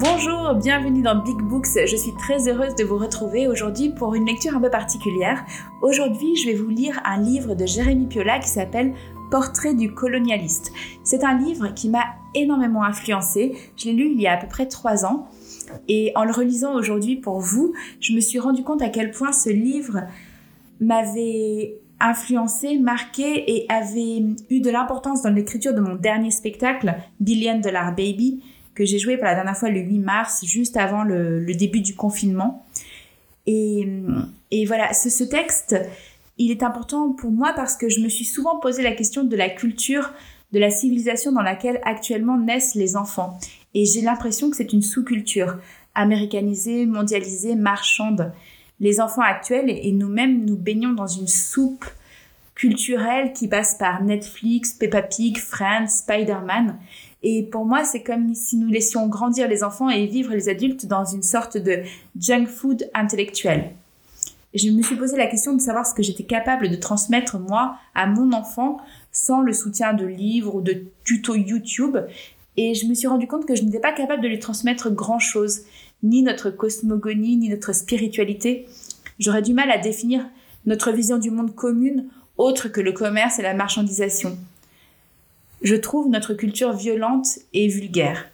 Bonjour, bienvenue dans Big Books. Je suis très heureuse de vous retrouver aujourd'hui pour une lecture un peu particulière. Aujourd'hui, je vais vous lire un livre de Jérémy Piola qui s'appelle Portrait du colonialiste. C'est un livre qui m'a énormément influencé. Je l'ai lu il y a à peu près trois ans. Et en le relisant aujourd'hui pour vous, je me suis rendu compte à quel point ce livre m'avait influencé, marqué et avait eu de l'importance dans l'écriture de mon dernier spectacle, Billion Dollar Baby, que j'ai joué pour la dernière fois le 8 mars, juste avant le, début du confinement. Et, voilà, ce, ce, texte, il est important pour moi parce que je me suis souvent posé la question de la culture, de la civilisation dans laquelle actuellement naissent les enfants. Et j'ai l'impression que c'est une sous-culture, américanisée, mondialisée, marchande. Les enfants actuels et nous-mêmes, nous baignons dans une soupe culturelle qui passe par Netflix, Peppa Pig, Friends, Spider-Man. Et pour moi, c'est comme si nous laissions grandir les enfants et vivre les adultes dans une sorte de junk food intellectuel. Je me suis posé la question de savoir ce que j'étais capable de transmettre moi à mon enfant sans le soutien de livres ou de tutos YouTube. Et je me suis rendu compte que je n'étais pas capable de lui transmettre grand chose, ni notre cosmogonie, ni notre spiritualité. J'aurais du mal à définir notre vision du monde commune autre que le commerce et la marchandisation. Je trouve notre culture violente et vulgaire.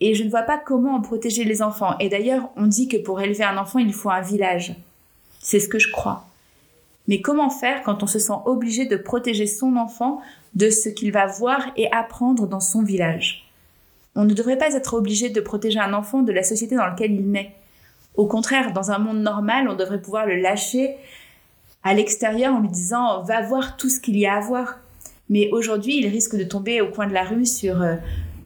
Et je ne vois pas comment en protéger les enfants. Et d'ailleurs, on dit que pour élever un enfant, il faut un village. C'est ce que je crois. Mais comment faire quand on se sent obligé de protéger son enfant de ce qu'il va voir et apprendre dans son village? On ne devrait pas être obligé de protéger un enfant de la société dans laquelle il naît. Au contraire, dans un monde normal, on devrait pouvoir le lâcher à l'extérieur en lui disant va voir tout ce qu'il y a à voir. Mais aujourd'hui, il risque de tomber au coin de la rue sur euh,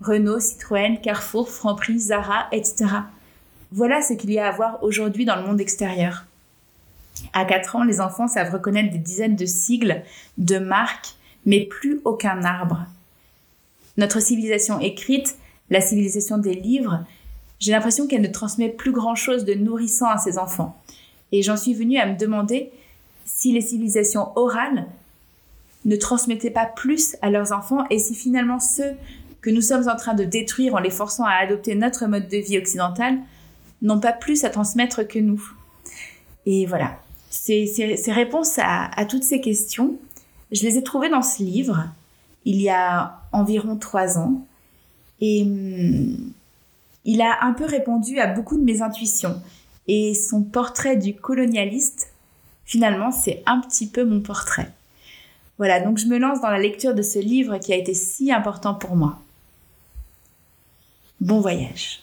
Renault, Citroën, Carrefour, Franprix, Zara, etc. Voilà ce qu'il y a à voir aujourd'hui dans le monde extérieur. À 4 ans, les enfants savent reconnaître des dizaines de sigles, de marques, mais plus aucun arbre. Notre civilisation écrite, la civilisation des livres, j'ai l'impression qu'elle ne transmet plus grand-chose de nourrissant à ses enfants. Et j'en suis venue à me demander si les civilisations orales ne transmettaient pas plus à leurs enfants et si finalement ceux que nous sommes en train de détruire en les forçant à adopter notre mode de vie occidental n'ont pas plus à transmettre que nous. Et voilà, ces, réponses à, à, toutes ces questions, je les ai trouvées dans ce livre il y a environ trois ans et hum, il a un peu répondu à beaucoup de mes intuitions et son portrait du colonialiste, finalement, c'est un petit peu mon portrait. Voilà, donc je me lance dans la lecture de ce livre qui a été si important pour moi. Bon voyage.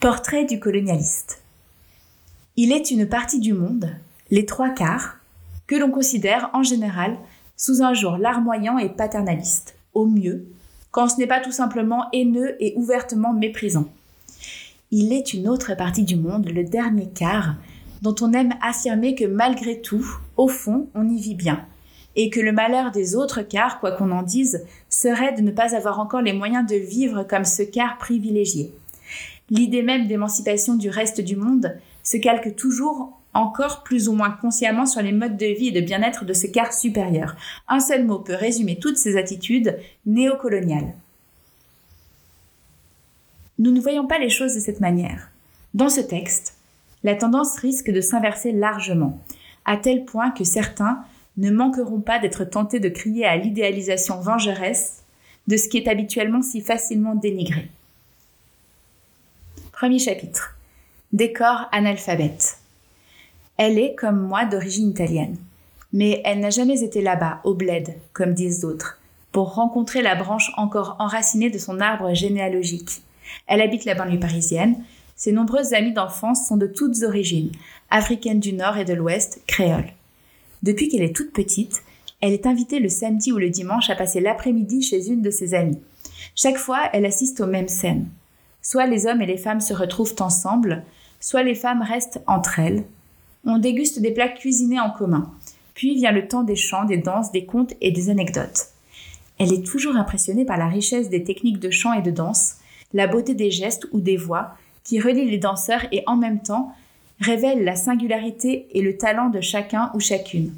Portrait du colonialiste. Il est une partie du monde, les trois quarts, que l'on considère en général sous un jour larmoyant et paternaliste, au mieux, quand ce n'est pas tout simplement haineux et ouvertement méprisant. Il est une autre partie du monde, le dernier quart, dont on aime affirmer que malgré tout, au fond, on y vit bien, et que le malheur des autres quarts, quoi qu'on en dise, serait de ne pas avoir encore les moyens de vivre comme ce quart privilégié. L'idée même d'émancipation du reste du monde se calque toujours encore plus ou moins consciemment sur les modes de vie et de bien-être de ce quart supérieur. Un seul mot peut résumer toutes ces attitudes néocoloniales. Nous ne voyons pas les choses de cette manière. Dans ce texte, la tendance risque de s'inverser largement, à tel point que certains ne manqueront pas d'être tentés de crier à l'idéalisation vengeresse de ce qui est habituellement si facilement dénigré. Premier chapitre. Décor analphabète. Elle est, comme moi, d'origine italienne. Mais elle n'a jamais été là-bas, au bled, comme disent d'autres, pour rencontrer la branche encore enracinée de son arbre généalogique. Elle habite la banlieue parisienne, ses nombreuses amies d'enfance sont de toutes origines, africaines du Nord et de l'Ouest, créoles. Depuis qu'elle est toute petite, elle est invitée le samedi ou le dimanche à passer l'après-midi chez une de ses amies. Chaque fois, elle assiste aux mêmes scènes. Soit les hommes et les femmes se retrouvent ensemble, soit les femmes restent entre elles. On déguste des plats cuisinés en commun. Puis vient le temps des chants, des danses, des contes et des anecdotes. Elle est toujours impressionnée par la richesse des techniques de chant et de danse, la beauté des gestes ou des voix, qui relie les danseurs et en même temps révèle la singularité et le talent de chacun ou chacune.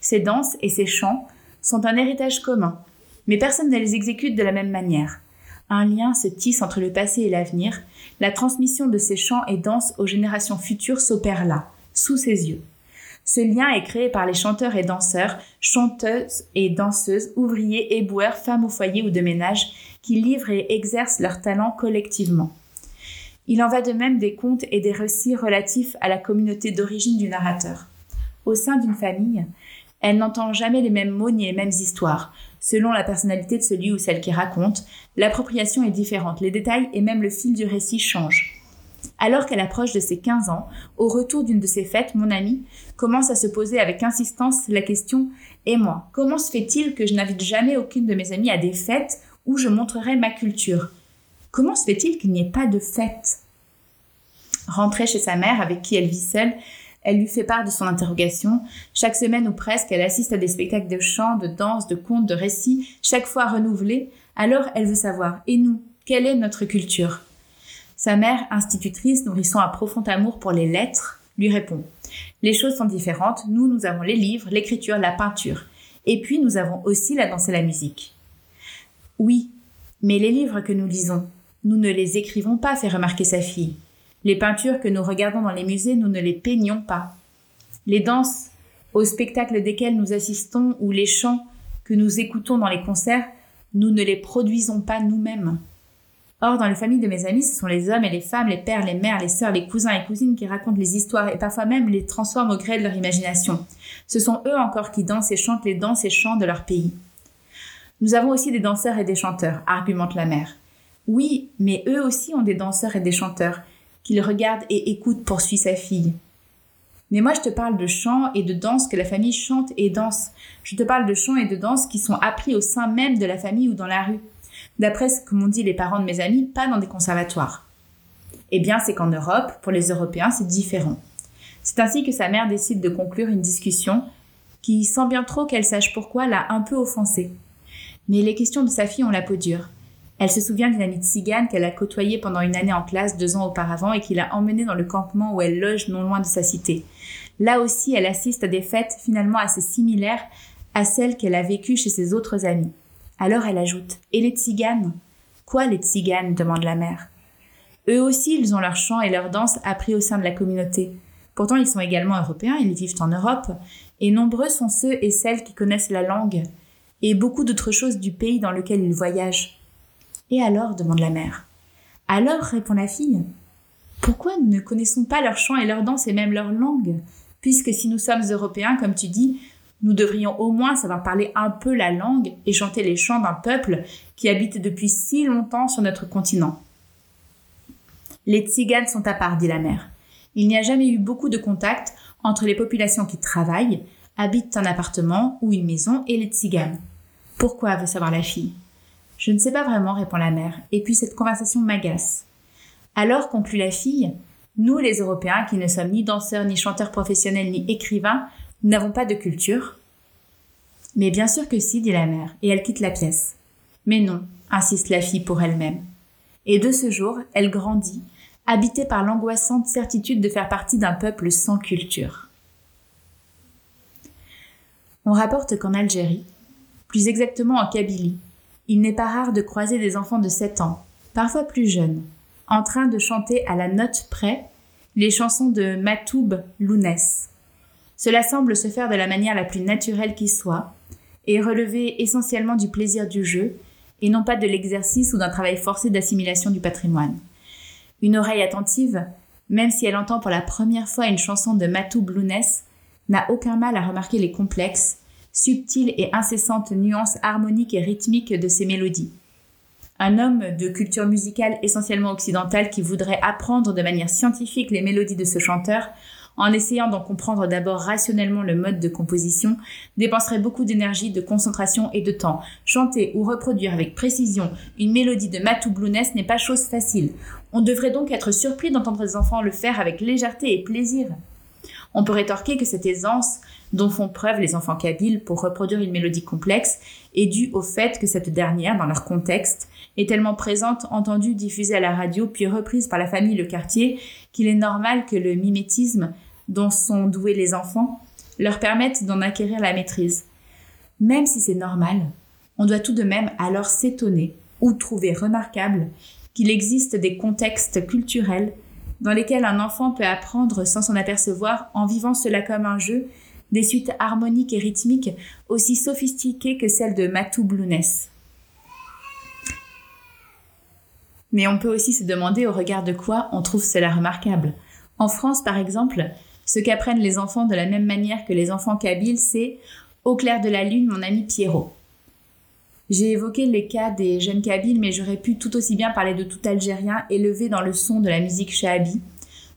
Ces danses et ces chants sont un héritage commun, mais personne ne les exécute de la même manière. Un lien se tisse entre le passé et l'avenir, la transmission de ces chants et danses aux générations futures s'opère là, sous ses yeux. Ce lien est créé par les chanteurs et danseurs, chanteuses et danseuses, ouvriers, éboueurs, femmes au foyer ou de ménage, qui livrent et exercent leur talent collectivement. Il en va de même des contes et des récits relatifs à la communauté d'origine du narrateur. Au sein d'une famille, elle n'entend jamais les mêmes mots ni les mêmes histoires. Selon la personnalité de celui ou celle qui raconte, l'appropriation est différente, les détails et même le fil du récit changent. Alors qu'elle approche de ses 15 ans, au retour d'une de ses fêtes, mon amie commence à se poser avec insistance la question Et moi, comment se fait-il que je n'invite jamais aucune de mes amies à des fêtes où je montrerai ma culture? Comment se fait-il qu'il n'y ait pas de fête? Rentrée chez sa mère, avec qui elle vit seule, elle lui fait part de son interrogation. Chaque semaine ou presque, elle assiste à des spectacles de chant, de danse, de contes, de récits, chaque fois renouvelés. Alors elle veut savoir, et nous, quelle est notre culture? Sa mère, institutrice, nourrissant un profond amour pour les lettres, lui répond Les choses sont différentes, nous, nous avons les livres, l'écriture, la peinture. Et puis nous avons aussi la danse et la musique. Oui, mais les livres que nous lisons, nous ne les écrivons pas, fait remarquer sa fille. Les peintures que nous regardons dans les musées, nous ne les peignons pas. Les danses, aux spectacles desquels nous assistons, ou les chants que nous écoutons dans les concerts, nous ne les produisons pas nous-mêmes. Or, dans les familles de mes amis, ce sont les hommes et les femmes, les pères, les mères, les sœurs, les cousins et cousines qui racontent les histoires et parfois même les transforment au gré de leur imagination. Ce sont eux encore qui dansent et chantent les danses et chants de leur pays. Nous avons aussi des danseurs et des chanteurs, argumente la mère. Oui, mais eux aussi ont des danseurs et des chanteurs, qu'ils regardent et écoutent, poursuit sa fille. Mais moi, je te parle de chants et de danse que la famille chante et danse. Je te parle de chants et de danse qui sont appris au sein même de la famille ou dans la rue d'après ce que m'ont dit les parents de mes amis, pas dans des conservatoires. Eh bien, c'est qu'en Europe, pour les Européens, c'est différent. C'est ainsi que sa mère décide de conclure une discussion qui, sans bien trop qu'elle sache pourquoi, l'a un peu offensée. Mais les questions de sa fille ont la peau dure. Elle se souvient d'une amie de cigane qu'elle a côtoyée pendant une année en classe deux ans auparavant et qui l'a emmenée dans le campement où elle loge non loin de sa cité. Là aussi, elle assiste à des fêtes finalement assez similaires à celles qu'elle a vécues chez ses autres amis. Alors elle ajoute Et les tziganes? Quoi les tziganes? demande la mère. Eux aussi, ils ont leur chant et leur danse appris au sein de la communauté. Pourtant, ils sont également européens, ils vivent en Europe, et nombreux sont ceux et celles qui connaissent la langue et beaucoup d'autres choses du pays dans lequel ils voyagent. Et alors demande la mère. Alors répond la fille. Pourquoi nous ne connaissons pas leur chant et leur danse et même leur langue Puisque si nous sommes européens, comme tu dis, nous devrions au moins savoir parler un peu la langue et chanter les chants d'un peuple qui habite depuis si longtemps sur notre continent. Les tziganes sont à part, dit la mère. Il n'y a jamais eu beaucoup de contact entre les populations qui travaillent, habitent un appartement ou une maison et les tziganes. Pourquoi veut savoir la fille. Je ne sais pas vraiment, répond la mère, et puis cette conversation m'agace. Alors, conclut la fille, nous les Européens, qui ne sommes ni danseurs, ni chanteurs professionnels, ni écrivains, n'avons pas de culture. Mais bien sûr que si, dit la mère, et elle quitte la pièce. Mais non, insiste la fille pour elle-même. Et de ce jour, elle grandit, habitée par l'angoissante certitude de faire partie d'un peuple sans culture. On rapporte qu'en Algérie, plus exactement en Kabylie, il n'est pas rare de croiser des enfants de 7 ans, parfois plus jeunes, en train de chanter à la note près les chansons de Matoub Lounès, cela semble se faire de la manière la plus naturelle qui soit, et relever essentiellement du plaisir du jeu, et non pas de l'exercice ou d'un travail forcé d'assimilation du patrimoine. Une oreille attentive, même si elle entend pour la première fois une chanson de Matou Blounès, n'a aucun mal à remarquer les complexes, subtiles et incessantes nuances harmoniques et rythmiques de ces mélodies. Un homme de culture musicale essentiellement occidentale qui voudrait apprendre de manière scientifique les mélodies de ce chanteur en essayant d'en comprendre d'abord rationnellement le mode de composition, dépenserait beaucoup d'énergie, de concentration et de temps. Chanter ou reproduire avec précision une mélodie de Matou Blounès n'est pas chose facile. On devrait donc être surpris d'entendre les enfants le faire avec légèreté et plaisir. On peut rétorquer que cette aisance dont font preuve les enfants kabyles pour reproduire une mélodie complexe est due au fait que cette dernière, dans leur contexte, est tellement présente, entendue, diffusée à la radio, puis reprise par la famille le quartier, qu'il est normal que le mimétisme dont sont doués les enfants leur permette d'en acquérir la maîtrise. Même si c'est normal, on doit tout de même alors s'étonner ou trouver remarquable qu'il existe des contextes culturels dans lesquels un enfant peut apprendre sans s'en apercevoir en vivant cela comme un jeu des suites harmoniques et rythmiques aussi sophistiquées que celles de Matou Blounès. Mais on peut aussi se demander au regard de quoi on trouve cela remarquable. En France, par exemple, ce qu'apprennent les enfants de la même manière que les enfants kabyles, c'est Au clair de la lune, mon ami Pierrot. J'ai évoqué les cas des jeunes kabyles, mais j'aurais pu tout aussi bien parler de tout Algérien élevé dans le son de la musique shahabi,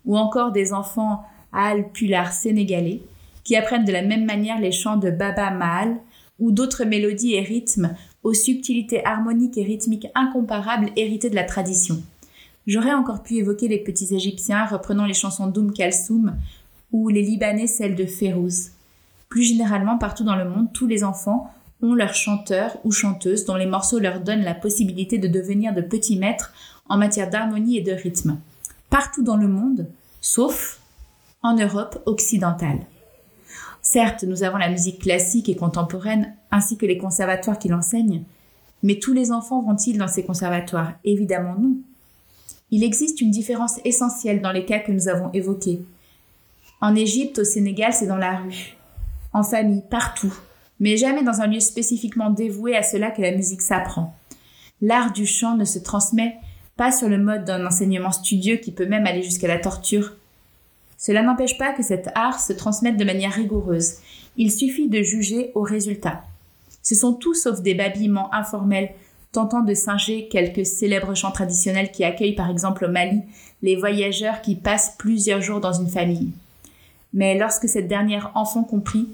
ou encore des enfants al-pular sénégalais, qui apprennent de la même manière les chants de Baba Mahal, ou d'autres mélodies et rythmes aux subtilités harmoniques et rythmiques incomparables héritées de la tradition. J'aurais encore pu évoquer les petits Égyptiens reprenant les chansons d'Oum Kalsoum ou les Libanais celles de Férouz. Plus généralement, partout dans le monde, tous les enfants ont leurs chanteurs ou chanteuses dont les morceaux leur donnent la possibilité de devenir de petits maîtres en matière d'harmonie et de rythme. Partout dans le monde, sauf en Europe occidentale. Certes, nous avons la musique classique et contemporaine, ainsi que les conservatoires qui l'enseignent, mais tous les enfants vont-ils dans ces conservatoires? Évidemment non. Il existe une différence essentielle dans les cas que nous avons évoqués. En Égypte, au Sénégal, c'est dans la rue, en famille, partout, mais jamais dans un lieu spécifiquement dévoué à cela que la musique s'apprend. L'art du chant ne se transmet pas sur le mode d'un enseignement studieux qui peut même aller jusqu'à la torture, cela n'empêche pas que cet art se transmette de manière rigoureuse. Il suffit de juger au résultat. Ce sont tout sauf des babillements informels tentant de singer quelques célèbres chants traditionnels qui accueillent par exemple au Mali les voyageurs qui passent plusieurs jours dans une famille. Mais lorsque cette dernière, enfant compris,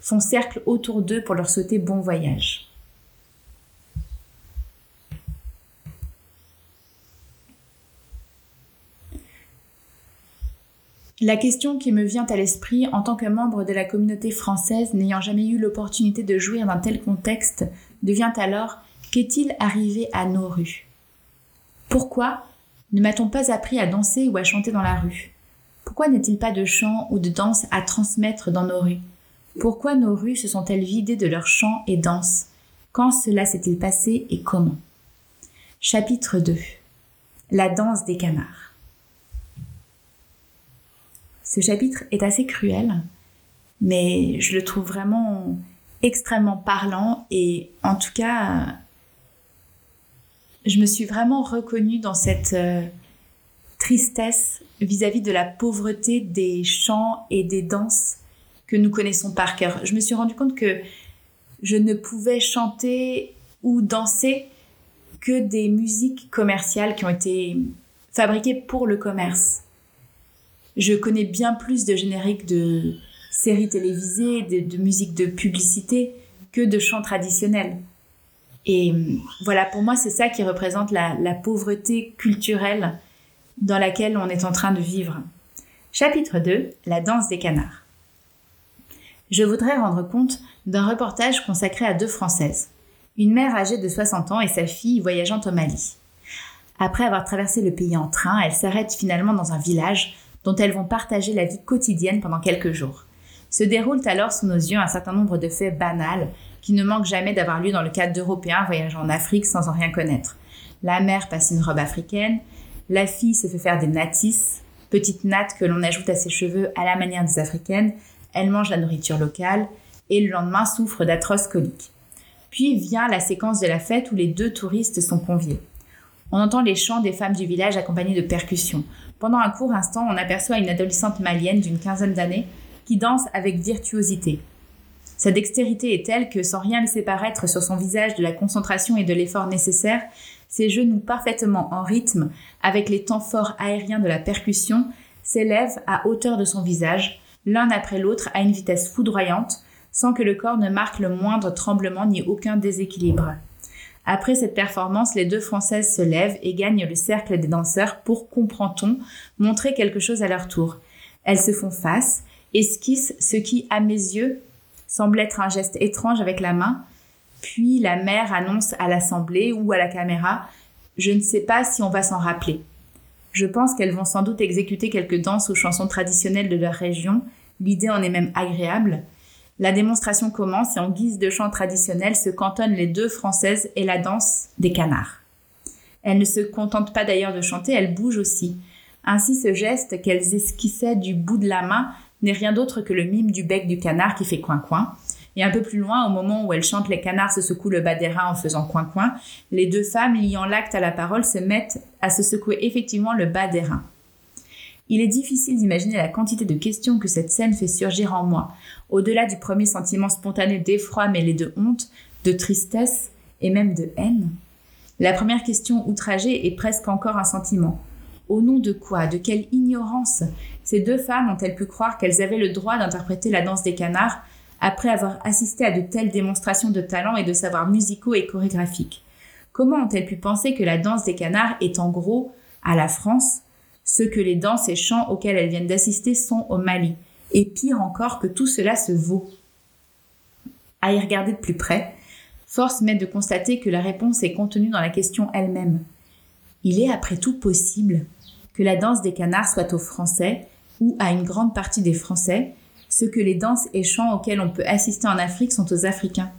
font cercle autour d'eux pour leur souhaiter bon voyage. La question qui me vient à l'esprit en tant que membre de la communauté française n'ayant jamais eu l'opportunité de jouir d'un tel contexte devient alors qu'est-il arrivé à nos rues? Pourquoi ne m'a-t-on pas appris à danser ou à chanter dans la rue? Pourquoi n'est-il pas de chant ou de danse à transmettre dans nos rues? Pourquoi nos rues se sont-elles vidées de leurs chants et danses? Quand cela s'est-il passé et comment? Chapitre 2 La danse des canards ce chapitre est assez cruel, mais je le trouve vraiment extrêmement parlant et en tout cas, je me suis vraiment reconnue dans cette euh, tristesse vis-à-vis de la pauvreté des chants et des danses que nous connaissons par cœur. Je me suis rendu compte que je ne pouvais chanter ou danser que des musiques commerciales qui ont été fabriquées pour le commerce je connais bien plus de génériques de séries télévisées, de, musique de publicité que de chants traditionnels. Et euh, voilà, pour moi, c'est ça qui représente la, la, pauvreté culturelle dans laquelle on est en train de vivre. Chapitre 2, la danse des canards. Je voudrais rendre compte d'un reportage consacré à deux Françaises, une mère âgée de 60 ans et sa fille voyageant au Mali. Après avoir traversé le pays en train, elles s'arrêtent finalement dans un village dont elles vont partager la vie quotidienne pendant quelques jours. Se déroulent alors sous nos yeux un certain nombre de faits banals qui ne manquent jamais d'avoir lieu dans le cadre d'Européens voyageant en Afrique sans en rien connaître. La mère passe une robe africaine, la fille se fait faire des natis, petites nattes que l'on ajoute à ses cheveux à la manière des africaines, elle mange la nourriture locale et le lendemain souffre d'atroces coliques. Puis vient la séquence de la fête où les deux touristes sont conviés. On entend les chants des femmes du village accompagnés de percussions. Pendant un court instant, on aperçoit une adolescente malienne d'une quinzaine d'années qui danse avec virtuosité. Sa dextérité est telle que, sans rien laisser paraître sur son visage de la concentration et de l'effort nécessaire, ses genoux parfaitement en rythme, avec les temps forts aériens de la percussion, s'élèvent à hauteur de son visage, l'un après l'autre à une vitesse foudroyante, sans que le corps ne marque le moindre tremblement ni aucun déséquilibre. Après cette performance, les deux Françaises se lèvent et gagnent le cercle des danseurs pour, comprend-on, montrer quelque chose à leur tour. Elles se font face, esquissent ce qui, à mes yeux, semble être un geste étrange avec la main, puis la mère annonce à l'assemblée ou à la caméra Je ne sais pas si on va s'en rappeler. Je pense qu'elles vont sans doute exécuter quelques danses ou chansons traditionnelles de leur région, l'idée en est même agréable, La démonstration commence et en guise de chant traditionnel se cantonnent les deux françaises et la danse des canards. Elles ne se contentent pas d'ailleurs de chanter, elles bougent aussi. Ainsi ce geste qu'elles esquissaient du bout de la main n'est rien d'autre que le mime du bec du canard qui fait coin-coin. Et un peu plus loin, au moment où elles chantent Les canards se secouent le bas des reins en faisant coin-coin, les deux femmes liant l'acte à la parole se mettent à se secouer effectivement le bas des reins. Il est difficile d'imaginer la quantité de questions que cette scène fait surgir en moi, au-delà du premier sentiment spontané d'effroi mêlé de honte, de tristesse et même de haine. La première question outragée est presque encore un sentiment. Au nom de quoi? De quelle ignorance? Ces deux femmes ont-elles pu croire qu'elles avaient le droit d'interpréter la danse des canards après avoir assisté à de telles démonstrations de talent et de savoir musicaux et chorégraphiques? Comment ont-elles pu penser que la danse des canards est en gros, à la France, ce que les danses et chants auxquels elles viennent d'assister sont au Mali, et pire encore que tout cela se vaut. À y regarder de plus près, force m'est de constater que la réponse est contenue dans la question elle-même. Il est après tout possible que la danse des canards soit aux Français, ou à une grande partie des Français, ce que les danses et chants auxquels on peut assister en Afrique sont aux Africains.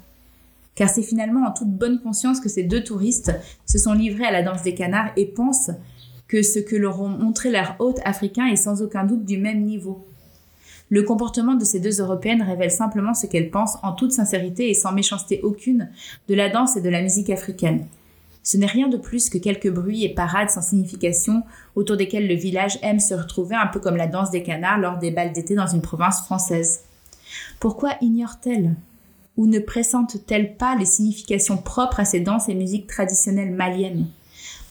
Car c'est finalement en toute bonne conscience que ces deux touristes se sont livrés à la danse des canards et pensent que ce que leur ont montré leurs hôtes africains est sans aucun doute du même niveau. Le comportement de ces deux Européennes révèle simplement ce qu'elles pensent en toute sincérité et sans méchanceté aucune de la danse et de la musique africaine. Ce n'est rien de plus que quelques bruits et parades sans signification autour desquels le village aime se retrouver un peu comme la danse des canards lors des bals d'été dans une province française. Pourquoi ignorent-elles ou ne pressentent-elles pas les significations propres à ces danses et musiques traditionnelles maliennes?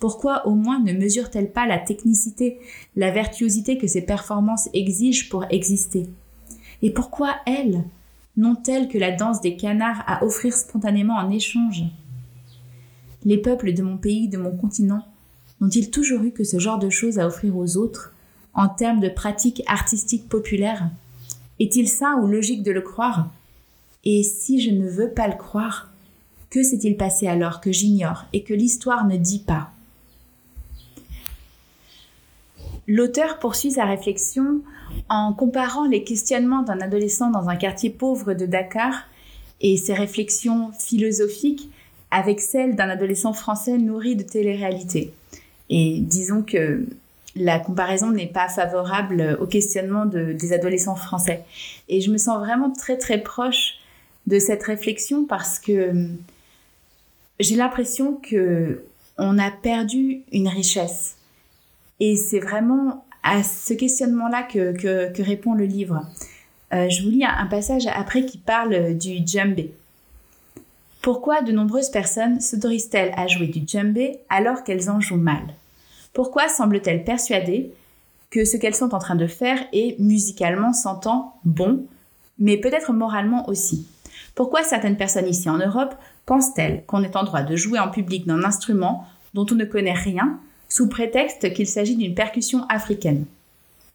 Pourquoi au moins ne mesure-t-elle pas la technicité, la virtuosité que ces performances exigent pour exister? Et pourquoi elles n'ont-elles que la danse des canards à offrir spontanément en échange? Les peuples de mon pays, de mon continent, n'ont-ils toujours eu que ce genre de choses à offrir aux autres, en termes de pratiques artistiques populaires? Est-il sain ou logique de le croire? Et si je ne veux pas le croire, que s'est-il passé alors que j'ignore et que l'histoire ne dit pas? L'auteur poursuit sa réflexion en comparant les questionnements d'un adolescent dans un quartier pauvre de Dakar et ses réflexions philosophiques avec celles d'un adolescent français nourri de télé-réalité. Et disons que la comparaison n'est pas favorable au questionnement des adolescents français. Et je me sens vraiment très très proche de cette réflexion parce que j'ai l'impression que on a perdu une richesse et c'est vraiment à ce questionnement-là que, répond le livre. Euh, je vous lis un, passage après qui parle du djembé. Pourquoi de nombreuses personnes s'autorisent-elles à jouer du djembé alors qu'elles en jouent mal? Pourquoi semblent-elles persuadées que ce qu'elles sont en train de faire est musicalement s'entend bon, mais peut-être moralement aussi? Pourquoi certaines personnes ici en Europe pensent-elles qu'on est en droit de jouer en public d'un instrument dont on ne connaît rien sous prétexte qu'il s'agit d'une percussion africaine.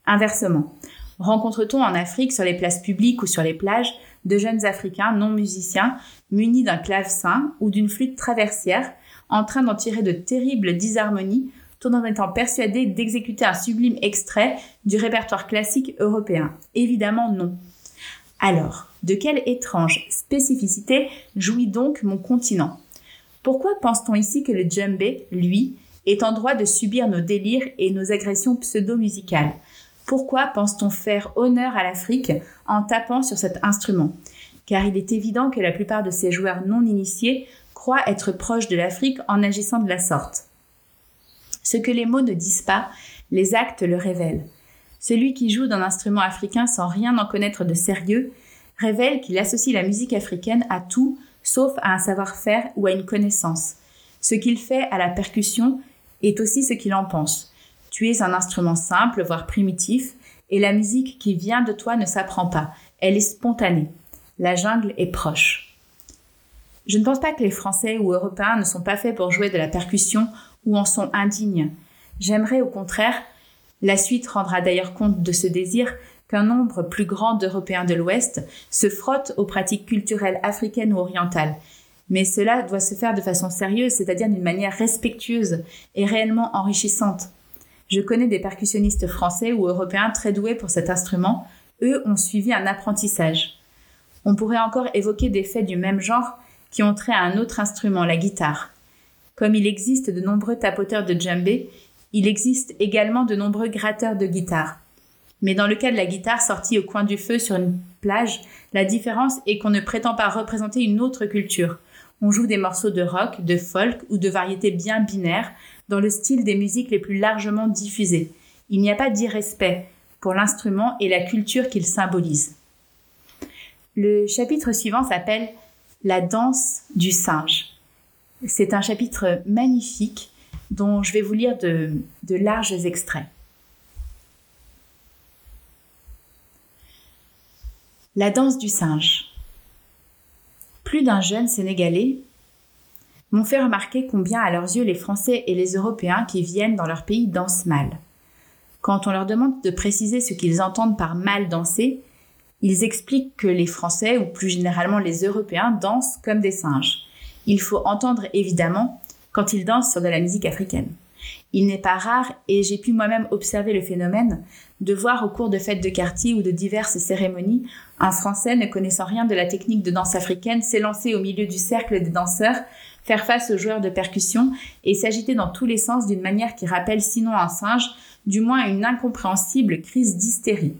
Inversement, rencontre-t-on en Afrique sur les places publiques ou sur les plages de jeunes Africains non musiciens munis d'un clavecin ou d'une flûte traversière en train d'en tirer de terribles disharmonies tout en étant persuadés d'exécuter un sublime extrait du répertoire classique européen? Évidemment non. Alors, de quelle étrange spécificité jouit donc mon continent? Pourquoi pense-t-on ici que le djembé, lui, est en droit de subir nos délires et nos agressions pseudo-musicales. Pourquoi pense-t-on faire honneur à l'Afrique en tapant sur cet instrument? Car il est évident que la plupart de ces joueurs non initiés croient être proches de l'Afrique en agissant de la sorte. Ce que les mots ne disent pas, les actes le révèlent. Celui qui joue d'un instrument africain sans rien en connaître de sérieux révèle qu'il associe la musique africaine à tout sauf à un savoir-faire ou à une connaissance. Ce qu'il fait à la percussion est aussi ce qu'il en pense. Tu es un instrument simple, voire primitif, et la musique qui vient de toi ne s'apprend pas, elle est spontanée. La jungle est proche. Je ne pense pas que les Français ou Européens ne sont pas faits pour jouer de la percussion ou en sont indignes. J'aimerais au contraire, la suite rendra d'ailleurs compte de ce désir, qu'un nombre plus grand d'Européens de l'Ouest se frottent aux pratiques culturelles africaines ou orientales, mais cela doit se faire de façon sérieuse, c'est-à-dire d'une manière respectueuse et réellement enrichissante. Je connais des percussionnistes français ou européens très doués pour cet instrument. Eux ont suivi un apprentissage. On pourrait encore évoquer des faits du même genre qui ont trait à un autre instrument, la guitare. Comme il existe de nombreux tapoteurs de djembé, il existe également de nombreux gratteurs de guitare. Mais dans le cas de la guitare sortie au coin du feu sur une plage, la différence est qu'on ne prétend pas représenter une autre culture. On joue des morceaux de rock, de folk ou de variétés bien binaires, dans le style des musiques les plus largement diffusées. Il n'y a pas d'irrespect pour l'instrument et la culture qu'il symbolise. Le chapitre suivant s'appelle La danse du singe. C'est un chapitre magnifique dont je vais vous lire de, larges extraits. La danse du singe. Plus d'un jeune Sénégalais m'ont fait remarquer combien à leurs yeux les Français et les Européens qui viennent dans leur pays dansent mal. Quand on leur demande de préciser ce qu'ils entendent par mal danser, ils expliquent que les Français, ou plus généralement les Européens, dansent comme des singes. Il faut entendre évidemment quand ils dansent sur de la musique africaine. Il n'est pas rare, et j'ai pu moi-même observer le phénomène, de voir au cours de fêtes de quartier ou de diverses cérémonies, un Français ne connaissant rien de la technique de danse africaine s'élancer au milieu du cercle des danseurs, faire face aux joueurs de percussion et s'agiter dans tous les sens d'une manière qui rappelle sinon un singe, du moins une incompréhensible crise d'hystérie.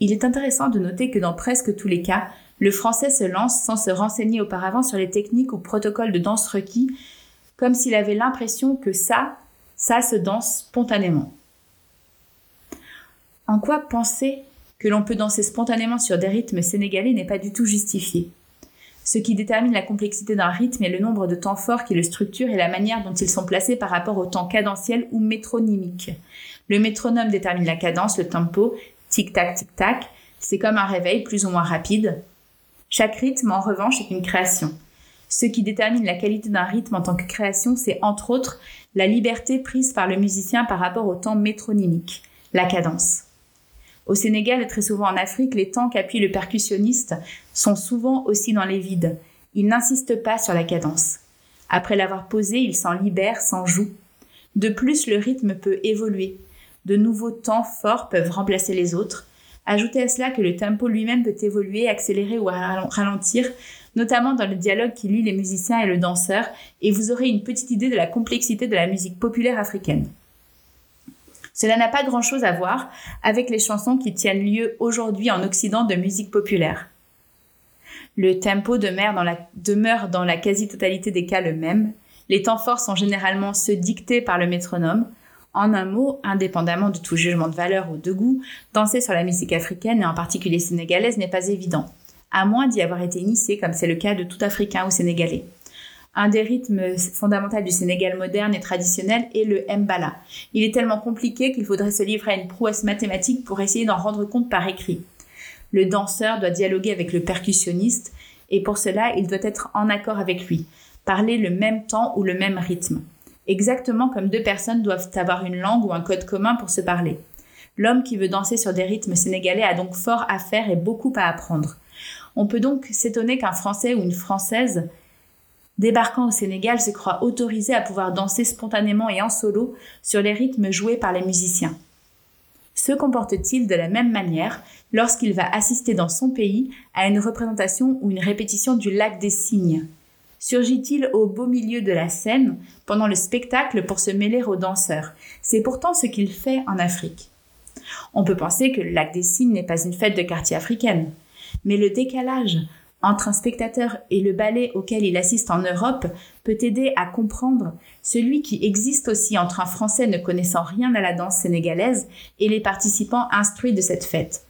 Il est intéressant de noter que dans presque tous les cas, le français se lance sans se renseigner auparavant sur les techniques ou protocoles de danse requis, comme s'il avait l'impression que ça, ça se danse spontanément. En quoi penser que l'on peut danser spontanément sur des rythmes sénégalais n'est pas du tout justifié. Ce qui détermine la complexité d'un rythme est le nombre de temps forts qui le structurent et la manière dont ils sont placés par rapport au temps cadentiel ou métronymique. Le métronome détermine la cadence, le tempo, tic-tac, tic-tac. C'est comme un réveil plus ou moins rapide. Chaque rythme, en revanche, est une création. Ce qui détermine la qualité d'un rythme en tant que création, c'est entre autres la liberté prise par le musicien par rapport au temps métronymique, la cadence. Au Sénégal et très souvent en Afrique, les temps qu'appuie le percussionniste sont souvent aussi dans les vides. Il n'insiste pas sur la cadence. Après l'avoir posé, il s'en libère, s'en joue. De plus, le rythme peut évoluer. De nouveaux temps forts peuvent remplacer les autres. Ajoutez à cela que le tempo lui-même peut évoluer, accélérer ou ralentir, notamment dans le dialogue qui lie les musiciens et le danseur, et vous aurez une petite idée de la complexité de la musique populaire africaine. Cela n'a pas grand-chose à voir avec les chansons qui tiennent lieu aujourd'hui en Occident de musique populaire. Le tempo demeure dans la, quasi-totalité des cas le même. Les temps forts sont généralement ceux dictés par le métronome. En un mot, indépendamment de tout jugement de valeur ou de goût, danser sur la musique africaine et en particulier sénégalaise n'est pas évident, à moins d'y avoir été initié comme c'est le cas de tout Africain ou Sénégalais. Un des rythmes fondamentaux du Sénégal moderne et traditionnel est le mbala. Il est tellement compliqué qu'il faudrait se livrer à une prouesse mathématique pour essayer d'en rendre compte par écrit. Le danseur doit dialoguer avec le percussionniste et pour cela il doit être en accord avec lui, parler le même temps ou le même rythme. Exactement comme deux personnes doivent avoir une langue ou un code commun pour se parler. L'homme qui veut danser sur des rythmes sénégalais a donc fort à faire et beaucoup à apprendre. On peut donc s'étonner qu'un Français ou une Française débarquant au Sénégal, se croit autorisé à pouvoir danser spontanément et en solo sur les rythmes joués par les musiciens. Se comporte-t-il de la même manière lorsqu'il va assister dans son pays à une représentation ou une répétition du lac des cygnes? Surgit-il au beau milieu de la scène pendant le spectacle pour se mêler aux danseurs? C'est pourtant ce qu'il fait en Afrique. On peut penser que le lac des cygnes n'est pas une fête de quartier africaine. Mais le décalage entre un spectateur et le ballet auquel il assiste en Europe peut aider à comprendre celui qui existe aussi entre un Français ne connaissant rien à la danse sénégalaise et les participants instruits de cette fête.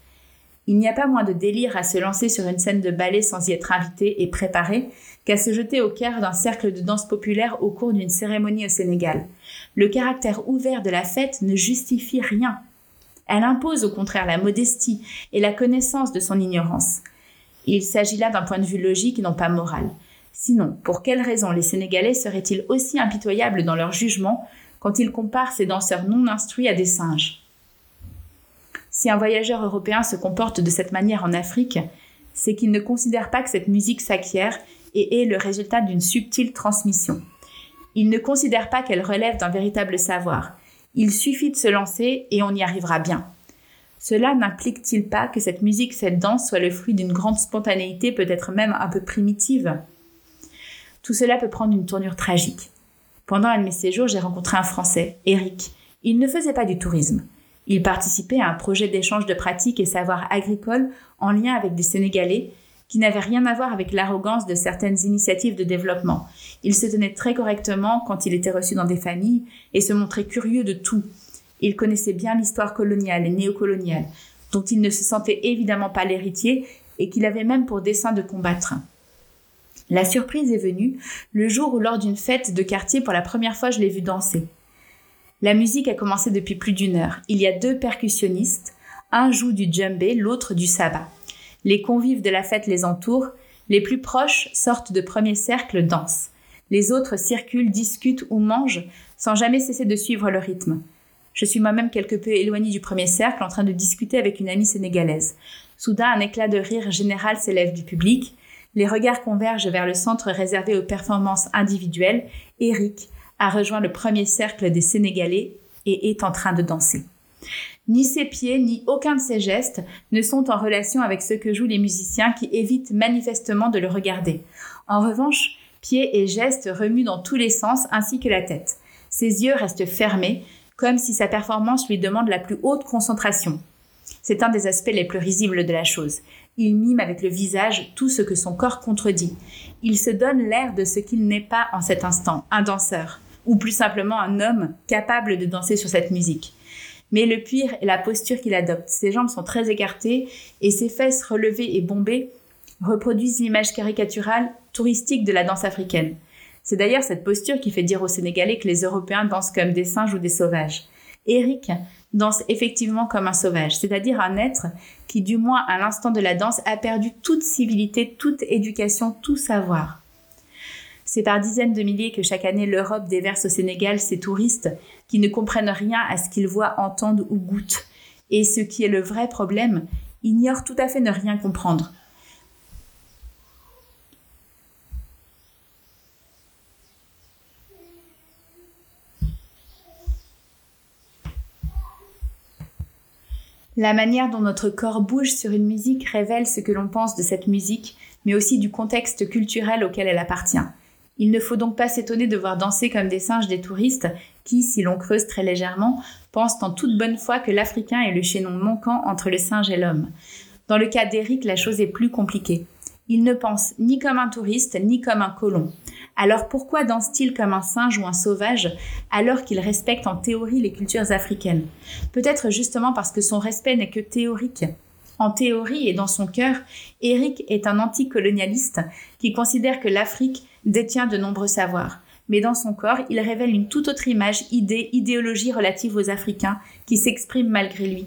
Il n'y a pas moins de délire à se lancer sur une scène de ballet sans y être invité et préparé qu'à se jeter au cœur d'un cercle de danse populaire au cours d'une cérémonie au Sénégal. Le caractère ouvert de la fête ne justifie rien. Elle impose au contraire la modestie et la connaissance de son ignorance. Il s'agit là d'un point de vue logique et non pas moral. Sinon, pour quelle raison les Sénégalais seraient-ils aussi impitoyables dans leur jugement quand ils comparent ces danseurs non instruits à des singes? Si un voyageur européen se comporte de cette manière en Afrique, c'est qu'il ne considère pas que cette musique s'acquiert et est le résultat d'une subtile transmission. Il ne considère pas qu'elle relève d'un véritable savoir. Il suffit de se lancer et on y arrivera bien. Cela n'implique-t-il pas que cette musique, cette danse soit le fruit d'une grande spontanéité, peut-être même un peu primitive? Tout cela peut prendre une tournure tragique. Pendant un de mes séjours, j'ai rencontré un Français, Eric. Il ne faisait pas du tourisme. Il participait à un projet d'échange de pratiques et savoirs agricoles en lien avec des Sénégalais qui n'avaient rien à voir avec l'arrogance de certaines initiatives de développement. Il se tenait très correctement quand il était reçu dans des familles et se montrait curieux de tout. Il connaissait bien l'histoire coloniale et néocoloniale, dont il ne se sentait évidemment pas l'héritier et qu'il avait même pour dessein de combattre. La surprise est venue le jour où lors d'une fête de quartier pour la première fois je l'ai vu danser. La musique a commencé depuis plus d'une heure. Il y a deux percussionnistes. Un joue du djembé, l'autre du sabbat. Les convives de la fête les entourent. Les plus proches sortent de premier cercle, dansent. Les autres circulent, discutent ou mangent sans jamais cesser de suivre le rythme. Je suis moi-même quelque peu éloignée du premier cercle en train de discuter avec une amie sénégalaise. Soudain, un éclat de rire général s'élève du public. Les regards convergent vers le centre réservé aux performances individuelles. Eric, a rejoint le premier cercle des Sénégalais et est en train de danser. Ni ses pieds, ni aucun de ses gestes ne sont en relation avec ce que jouent les musiciens qui évitent manifestement de le regarder. En revanche, pieds et gestes remuent dans tous les sens ainsi que la tête. Ses yeux restent fermés, comme si sa performance lui demande la plus haute concentration. C'est un des aspects les plus risibles de la chose. Il mime avec le visage tout ce que son corps contredit. Il se donne l'air de ce qu'il n'est pas en cet instant, un danseur ou plus simplement un homme capable de danser sur cette musique. Mais le pire est la posture qu'il adopte. Ses jambes sont très écartées et ses fesses relevées et bombées reproduisent l'image caricaturale touristique de la danse africaine. C'est d'ailleurs cette posture qui fait dire aux Sénégalais que les Européens dansent comme des singes ou des sauvages. Eric danse effectivement comme un sauvage, c'est-à-dire un être qui, du moins à l'instant de la danse, a perdu toute civilité, toute éducation, tout savoir. C'est par dizaines de milliers que chaque année l'Europe déverse au Sénégal ses touristes qui ne comprennent rien à ce qu'ils voient, entendent ou goûtent. Et ce qui est le vrai problème, ignorent tout à fait ne rien comprendre. La manière dont notre corps bouge sur une musique révèle ce que l'on pense de cette musique, mais aussi du contexte culturel auquel elle appartient. Il ne faut donc pas s'étonner de voir danser comme des singes des touristes qui, si l'on creuse très légèrement, pensent en toute bonne foi que l'Africain est le chaînon manquant entre le singe et l'homme. Dans le cas d'Eric, la chose est plus compliquée. Il ne pense ni comme un touriste, ni comme un colon. Alors pourquoi danse-t-il comme un singe ou un sauvage alors qu'il respecte en théorie les cultures africaines? Peut-être justement parce que son respect n'est que théorique. En théorie et dans son cœur, Eric est un anticolonialiste qui considère que l'Afrique détient de nombreux savoirs. Mais dans son corps, il révèle une toute autre image, idée, idéologie relative aux Africains qui s'exprime malgré lui.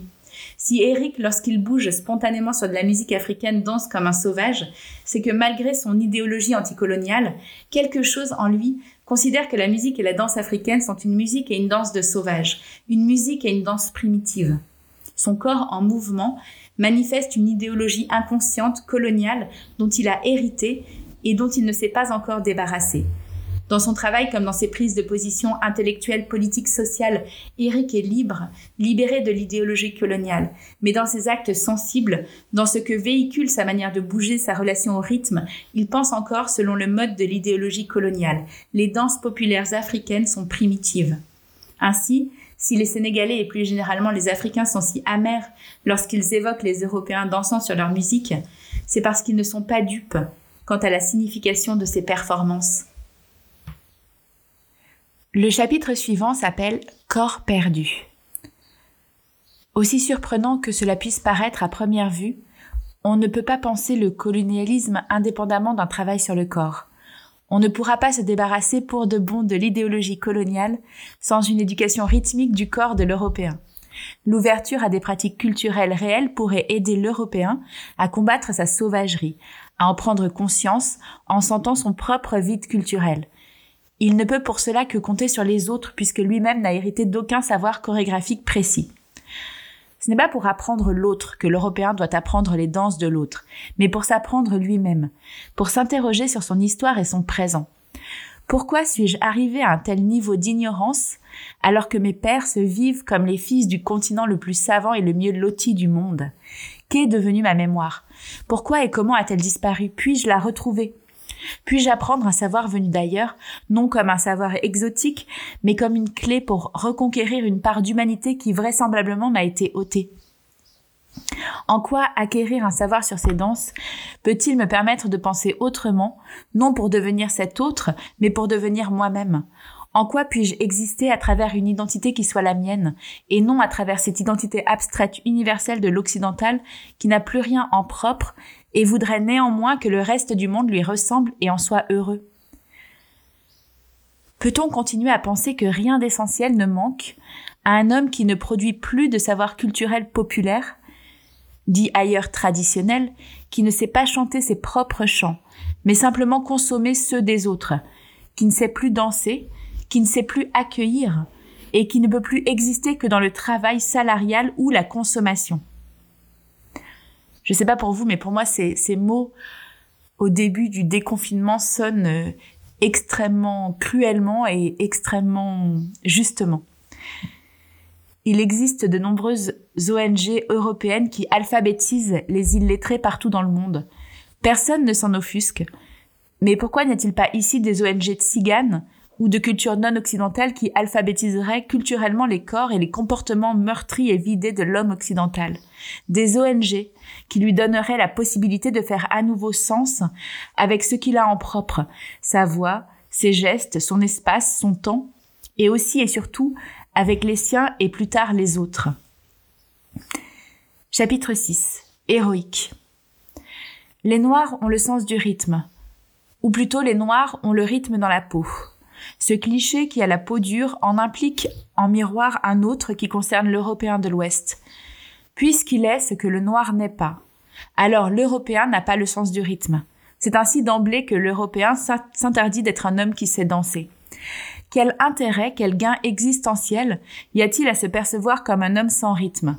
Si Eric, lorsqu'il bouge spontanément sur de la musique africaine, danse comme un sauvage, c'est que malgré son idéologie anticoloniale, quelque chose en lui considère que la musique et la danse africaine sont une musique et une danse de sauvage, une musique et une danse primitive. Son corps en mouvement manifeste une idéologie inconsciente coloniale dont il a hérité et dont il ne s'est pas encore débarrassé. Dans son travail comme dans ses prises de position intellectuelles, politiques, sociales, Eric est libre, libéré de l'idéologie coloniale. Mais dans ses actes sensibles, dans ce que véhicule sa manière de bouger, sa relation au rythme, il pense encore selon le mode de l'idéologie coloniale. Les danses populaires africaines sont primitives. Ainsi, si les Sénégalais et plus généralement les Africains sont si amers lorsqu'ils évoquent les Européens dansant sur leur musique, c'est parce qu'ils ne sont pas dupes quant à la signification de ces performances. Le chapitre suivant s'appelle Corps perdu. Aussi surprenant que cela puisse paraître à première vue, on ne peut pas penser le colonialisme indépendamment d'un travail sur le corps. On ne pourra pas se débarrasser pour de bon de l'idéologie coloniale sans une éducation rythmique du corps de l'Européen. L'ouverture à des pratiques culturelles réelles pourrait aider l'Européen à combattre sa sauvagerie, à en prendre conscience en sentant son propre vide culturel. Il ne peut pour cela que compter sur les autres puisque lui-même n'a hérité d'aucun savoir chorégraphique précis. Ce n'est pas pour apprendre l'autre que l'Européen doit apprendre les danses de l'autre, mais pour s'apprendre lui-même, pour s'interroger sur son histoire et son présent. Pourquoi suis-je arrivé à un tel niveau d'ignorance alors que mes pères se vivent comme les fils du continent le plus savant et le mieux loti du monde? Qu'est devenue ma mémoire? Pourquoi et comment a-t-elle disparu? Puis-je la retrouver? Puis-je apprendre un savoir venu d'ailleurs, non comme un savoir exotique, mais comme une clé pour reconquérir une part d'humanité qui vraisemblablement m'a été ôtée. En quoi acquérir un savoir sur ces danses peut-il me permettre de penser autrement, non pour devenir cet autre, mais pour devenir moi-même En quoi puis-je exister à travers une identité qui soit la mienne, et non à travers cette identité abstraite universelle de l'occidental qui n'a plus rien en propre et voudrait néanmoins que le reste du monde lui ressemble et en soit heureux? Peut-on continuer à penser que rien d'essentiel ne manque à un homme qui ne produit plus de savoir culturel populaire, dit ailleurs traditionnel, qui ne sait pas chanter ses propres chants, mais simplement consommer ceux des autres, qui ne sait plus danser, qui ne sait plus accueillir, et qui ne peut plus exister que dans le travail salarial ou la consommation. Je sais pas pour vous, mais pour moi, ces, mots au début du déconfinement sonnent euh, extrêmement cruellement et extrêmement justement il existe de nombreuses ONG européennes qui alphabétisent les illettrés partout dans le monde. Personne ne s'en offusque. Mais pourquoi n'y a-t-il pas ici des ONG tziganes ou de culture non occidentale qui alphabétiseraient culturellement les corps et les comportements meurtris et vidés de l'homme occidental Des ONG qui lui donneraient la possibilité de faire à nouveau sens avec ce qu'il a en propre, sa voix, ses gestes, son espace, son temps, et aussi et surtout avec les siens et plus tard les autres. Chapitre 6. Héroïque. Les noirs ont le sens du rythme. Ou plutôt les noirs ont le rythme dans la peau. Ce cliché qui a la peau dure en implique en miroir un autre qui concerne l'Européen de l'Ouest, puisqu'il est ce que le noir n'est pas. Alors l'Européen n'a pas le sens du rythme. C'est ainsi d'emblée que l'Européen s'interdit d'être un homme qui sait danser. Quel intérêt, quel gain existentiel y a-t-il à se percevoir comme un homme sans rythme?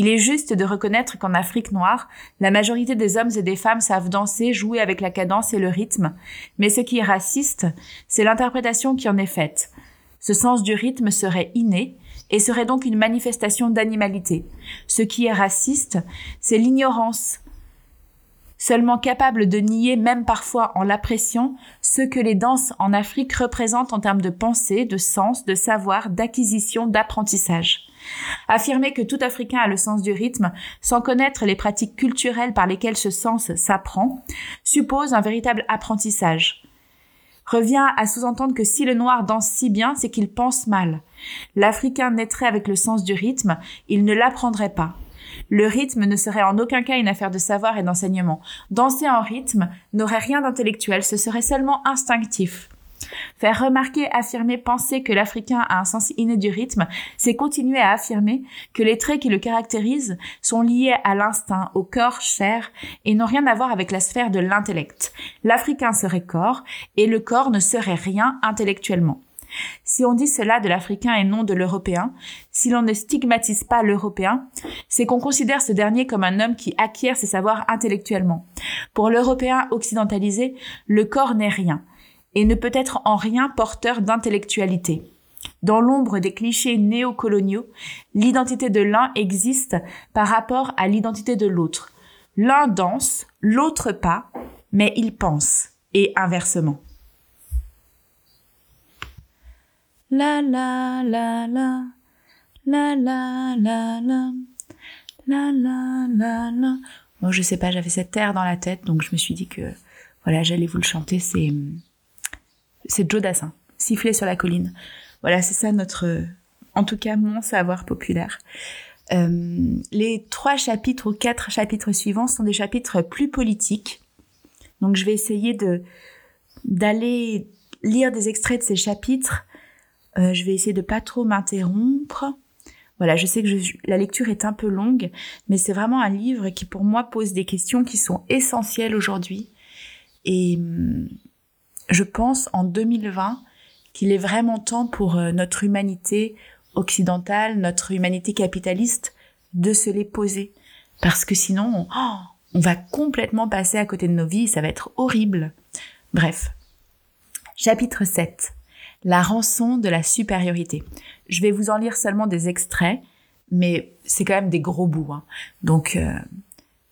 Il est juste de reconnaître qu'en Afrique noire, la majorité des hommes et des femmes savent danser, jouer avec la cadence et le rythme, mais ce qui est raciste, c'est l'interprétation qui en est faite. Ce sens du rythme serait inné et serait donc une manifestation d'animalité. Ce qui est raciste, c'est l'ignorance, seulement capable de nier, même parfois en l'appréciant, ce que les danses en Afrique représentent en termes de pensée, de sens, de savoir, d'acquisition, d'apprentissage. Affirmer que tout Africain a le sens du rythme, sans connaître les pratiques culturelles par lesquelles ce sens s'apprend, suppose un véritable apprentissage. Revient à sous-entendre que si le noir danse si bien, c'est qu'il pense mal. L'Africain naîtrait avec le sens du rythme, il ne l'apprendrait pas. Le rythme ne serait en aucun cas une affaire de savoir et d'enseignement. Danser en rythme n'aurait rien d'intellectuel, ce serait seulement instinctif. Faire remarquer, affirmer, penser que l'Africain a un sens inné du rythme, c'est continuer à affirmer que les traits qui le caractérisent sont liés à l'instinct, au corps, chair, et n'ont rien à voir avec la sphère de l'intellect. L'Africain serait corps, et le corps ne serait rien intellectuellement. Si on dit cela de l'Africain et non de l'Européen, si l'on ne stigmatise pas l'Européen, c'est qu'on considère ce dernier comme un homme qui acquiert ses savoirs intellectuellement. Pour l'Européen occidentalisé, le corps n'est rien, et ne peut être en rien porteur d'intellectualité. Dans l'ombre des clichés néocoloniaux, l'identité de l'un existe par rapport à l'identité de l'autre. L'un danse, l'autre pas, mais il pense, et inversement. La la la la. La la la la. La la la la. Moi, je sais pas, j'avais cette terre dans la tête, donc je me suis dit que, voilà, j'allais vous le chanter. C'est, c'est Joe Dassin. Siffler sur la colline. Voilà, c'est ça notre, en tout cas, mon savoir populaire. Euh, les trois chapitres ou quatre chapitres suivants sont des chapitres plus politiques. Donc, je vais essayer de, d'aller lire des extraits de ces chapitres euh, je vais essayer de pas trop m'interrompre. Voilà, je sais que la lecture est un peu longue, mais c'est vraiment un livre qui pour moi pose des questions qui sont essentielles aujourd'hui. Et hum, je pense en 2020 qu'il est vraiment temps pour euh, notre humanité occidentale, notre humanité capitaliste, de se les poser. Parce que sinon, oh, on va complètement passer à côté de nos vies ça va être horrible. Bref, Chapitre 7. La rançon de la supériorité. Je vais vous en lire seulement des extraits, mais c'est quand même des gros bouts. Hein. Donc, euh,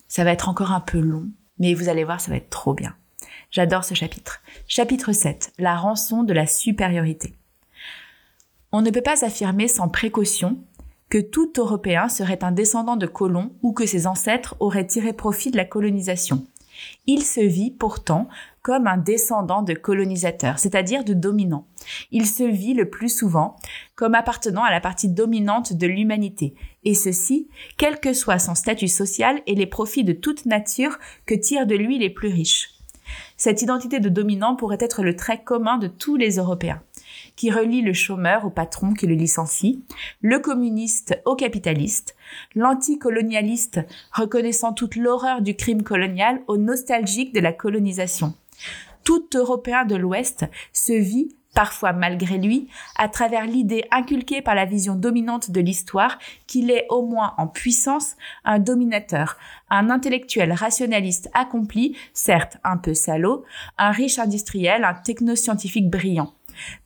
ça va être encore un peu long, mais vous allez voir, ça va être trop bien. J'adore ce chapitre. Chapitre 7. La rançon de la supériorité. On ne peut pas affirmer sans précaution que tout Européen serait un descendant de colons ou que ses ancêtres auraient tiré profit de la colonisation. Il se vit pourtant comme un descendant de colonisateurs, c'est-à-dire de dominants. Il se vit le plus souvent comme appartenant à la partie dominante de l'humanité, et ceci, quel que soit son statut social et les profits de toute nature que tirent de lui les plus riches. Cette identité de dominant pourrait être le trait commun de tous les Européens qui relie le chômeur au patron qui le licencie, le communiste au capitaliste, l'anticolonialiste reconnaissant toute l'horreur du crime colonial au nostalgique de la colonisation. Tout Européen de l'Ouest se vit parfois malgré lui, à travers l'idée inculquée par la vision dominante de l'histoire qu'il est au moins en puissance un dominateur, un intellectuel rationaliste accompli, certes un peu salaud, un riche industriel, un technoscientifique brillant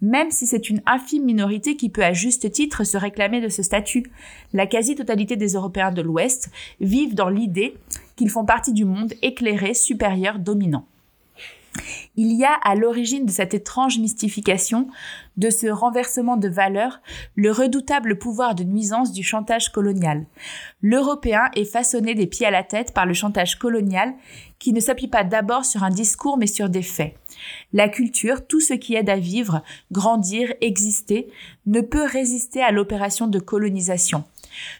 même si c'est une infime minorité qui peut à juste titre se réclamer de ce statut. La quasi-totalité des Européens de l'Ouest vivent dans l'idée qu'ils font partie du monde éclairé, supérieur, dominant. Il y a à l'origine de cette étrange mystification, de ce renversement de valeurs, le redoutable pouvoir de nuisance du chantage colonial. L'Européen est façonné des pieds à la tête par le chantage colonial qui ne s'appuie pas d'abord sur un discours mais sur des faits. La culture, tout ce qui aide à vivre, grandir, exister, ne peut résister à l'opération de colonisation.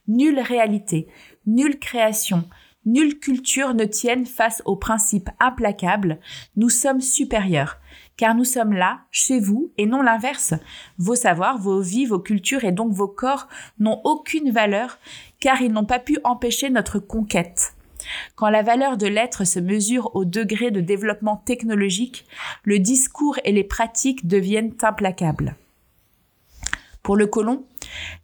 Nulle réalité, nulle création, nulle culture ne tienne face au principe implacable nous sommes supérieurs, car nous sommes là, chez vous, et non l'inverse. Vos savoirs, vos vies, vos cultures et donc vos corps n'ont aucune valeur, car ils n'ont pas pu empêcher notre conquête. Quand la valeur de l'être se mesure au degré de développement technologique, le discours et les pratiques deviennent implacables. Pour le colon,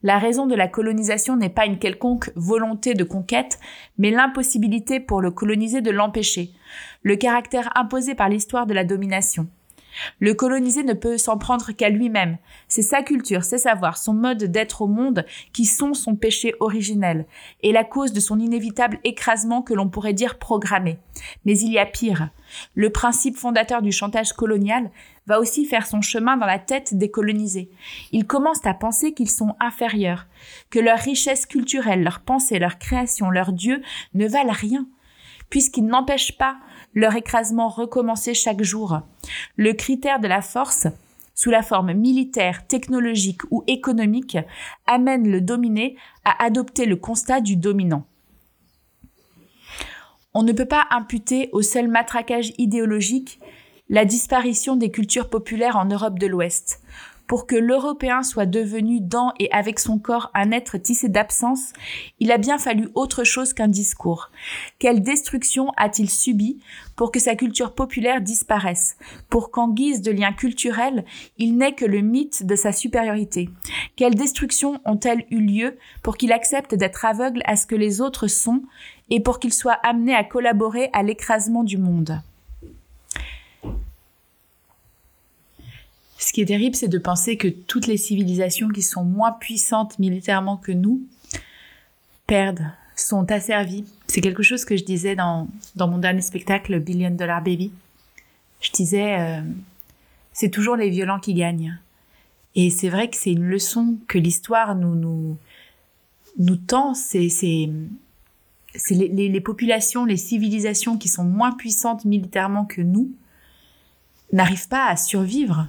la raison de la colonisation n'est pas une quelconque volonté de conquête, mais l'impossibilité pour le colonisé de l'empêcher, le caractère imposé par l'histoire de la domination. Le colonisé ne peut s'en prendre qu'à lui-même. C'est sa culture, ses savoirs, son mode d'être au monde qui sont son péché originel et la cause de son inévitable écrasement que l'on pourrait dire programmé. Mais il y a pire. Le principe fondateur du chantage colonial va aussi faire son chemin dans la tête des colonisés. Ils commencent à penser qu'ils sont inférieurs, que leur richesse culturelle, leur pensée, leur création, leur Dieu ne valent rien, puisqu'ils n'empêchent pas leur écrasement recommencer chaque jour. Le critère de la force, sous la forme militaire, technologique ou économique, amène le dominé à adopter le constat du dominant. On ne peut pas imputer au seul matraquage idéologique la disparition des cultures populaires en Europe de l'Ouest. Pour que l'Européen soit devenu dans et avec son corps un être tissé d'absence, il a bien fallu autre chose qu'un discours. Quelle destruction a-t-il subi pour que sa culture populaire disparaisse, pour qu'en guise de lien culturel, il n'ait que le mythe de sa supériorité? Quelles destructions ont-elles eu lieu pour qu'il accepte d'être aveugle à ce que les autres sont et pour qu'il soit amené à collaborer à l'écrasement du monde? Ce qui est terrible, c'est de penser que toutes les civilisations qui sont moins puissantes militairement que nous perdent, sont asservies. C'est quelque chose que je disais dans, dans mon dernier spectacle, Billion Dollar Baby. Je disais, euh, c'est toujours les violents qui gagnent. Et c'est vrai que c'est une leçon que l'histoire nous, nous, nous tend. C'est, c'est, c'est les, les populations, les civilisations qui sont moins puissantes militairement que nous n'arrivent pas à survivre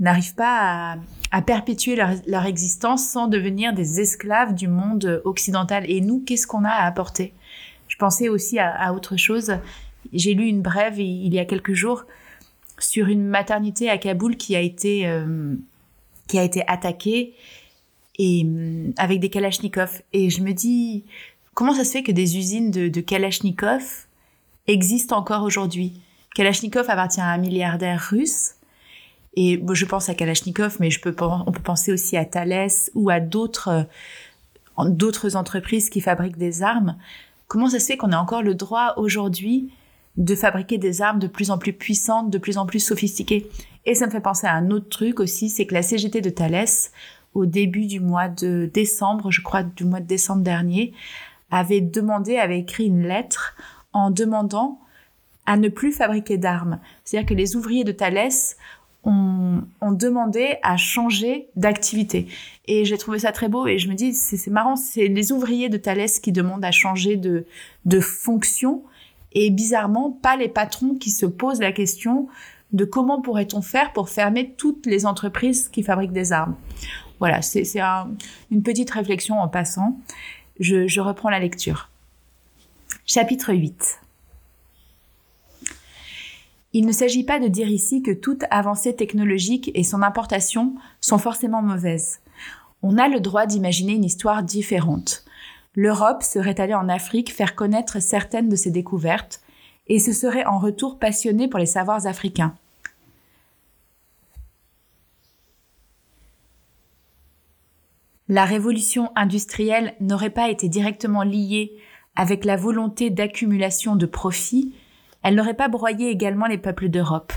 n'arrivent pas à, perpétuer leur, existence sans devenir des esclaves du monde occidental. Et nous, qu'est-ce qu'on a à apporter? Je pensais aussi à, autre chose. J'ai lu une brève il y a quelques jours sur une maternité à Kaboul qui a été euh, qui a été attaquée et euh, avec des kalachnikovs. Et je me dis comment ça se fait que des usines de, de kalachnikovs existent encore aujourd'hui? Kalachnikov appartient à un milliardaire russe et je pense à Kalachnikov, mais on peut penser aussi à Thales ou à d'autres, euh, d'autres entreprises qui fabriquent des armes. Comment ça se fait qu'on a encore le droit aujourd'hui de fabriquer des armes de plus en plus puissantes, de plus en plus sophistiquées? Et ça me fait penser à un autre truc aussi, c'est que la CGT de Thalès, au début du mois de décembre, je crois du mois de décembre dernier, avait demandé, avait écrit une lettre en demandant à ne plus fabriquer d'armes. C'est-à-dire que les ouvriers de Thalès ont, ont demandé à changer d'activité. Et j'ai trouvé ça très beau et je me dis, c'est marrant, c'est les ouvriers de Thalès qui demandent à changer de, de fonction et bizarrement, pas les patrons qui se posent la question de comment pourrait-on faire pour fermer toutes les entreprises qui fabriquent des armes. Voilà, c'est une petite réflexion en passant. Je, je reprends la lecture. Chapitre 8. Il ne s'agit pas de dire ici que toute avancée technologique et son importation sont forcément mauvaises. On a le droit d'imaginer une histoire différente. L'Europe serait allée en Afrique faire connaître certaines de ses découvertes et se serait en retour passionnée pour les savoirs africains. La révolution industrielle n'aurait pas été directement liée avec la volonté d'accumulation de profits, elle n'aurait pas broyé également les peuples d'Europe.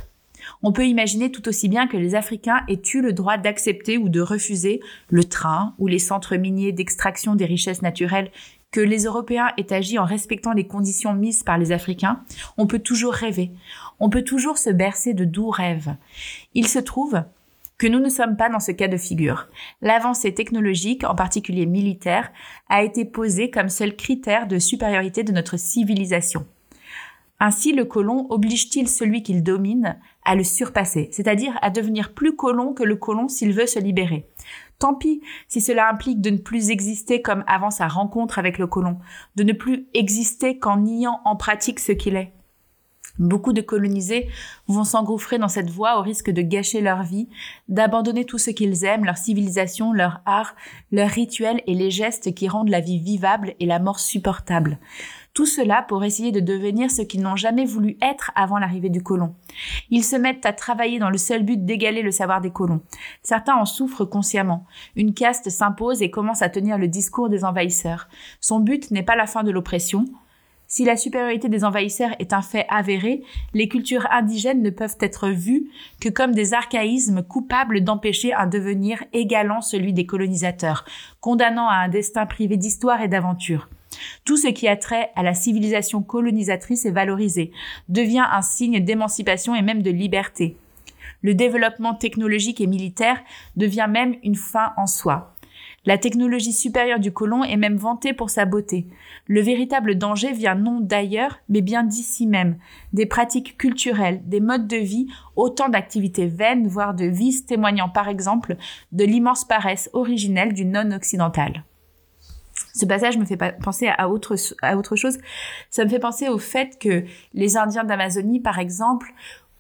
On peut imaginer tout aussi bien que les Africains aient eu le droit d'accepter ou de refuser le train ou les centres miniers d'extraction des richesses naturelles que les Européens aient agi en respectant les conditions mises par les Africains, on peut toujours rêver, on peut toujours se bercer de doux rêves. Il se trouve que nous ne sommes pas dans ce cas de figure. L'avancée technologique, en particulier militaire, a été posée comme seul critère de supériorité de notre civilisation. Ainsi, le colon oblige-t-il celui qu'il domine à le surpasser, c'est-à-dire à devenir plus colon que le colon s'il veut se libérer. Tant pis si cela implique de ne plus exister comme avant sa rencontre avec le colon, de ne plus exister qu'en niant en pratique ce qu'il est. Beaucoup de colonisés vont s'engouffrer dans cette voie au risque de gâcher leur vie, d'abandonner tout ce qu'ils aiment, leur civilisation, leur art, leurs rituels et les gestes qui rendent la vie vivable et la mort supportable. Tout cela pour essayer de devenir ce qu'ils n'ont jamais voulu être avant l'arrivée du colon. Ils se mettent à travailler dans le seul but d'égaler le savoir des colons. Certains en souffrent consciemment. Une caste s'impose et commence à tenir le discours des envahisseurs. Son but n'est pas la fin de l'oppression, si la supériorité des envahisseurs est un fait avéré, les cultures indigènes ne peuvent être vues que comme des archaïsmes coupables d'empêcher un devenir égalant celui des colonisateurs, condamnant à un destin privé d'histoire et d'aventure. Tout ce qui a trait à la civilisation colonisatrice est valorisé, devient un signe d'émancipation et même de liberté. Le développement technologique et militaire devient même une fin en soi. La technologie supérieure du colon est même vantée pour sa beauté. Le véritable danger vient non d'ailleurs, mais bien d'ici même. Des pratiques culturelles, des modes de vie, autant d'activités vaines, voire de vices témoignant par exemple de l'immense paresse originelle du non-occidental. Ce passage me fait penser à autre, chose. Ça me fait penser au fait que les Indiens d'Amazonie, par exemple,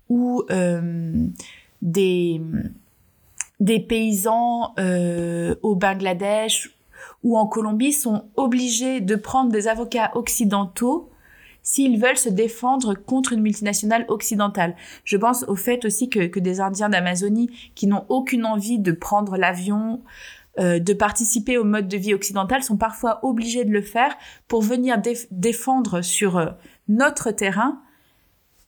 ou euh, des, paysans euh, au Bangladesh ou en Colombie sont obligés de prendre des avocats occidentaux s'ils veulent se défendre contre une multinationale occidentale. Je pense au fait aussi que des Indiens d'Amazonie qui n'ont aucune envie de prendre l'avion, euh, de participer au mode de vie occidental sont parfois obligés de le faire pour venir défendre sur euh, notre terrain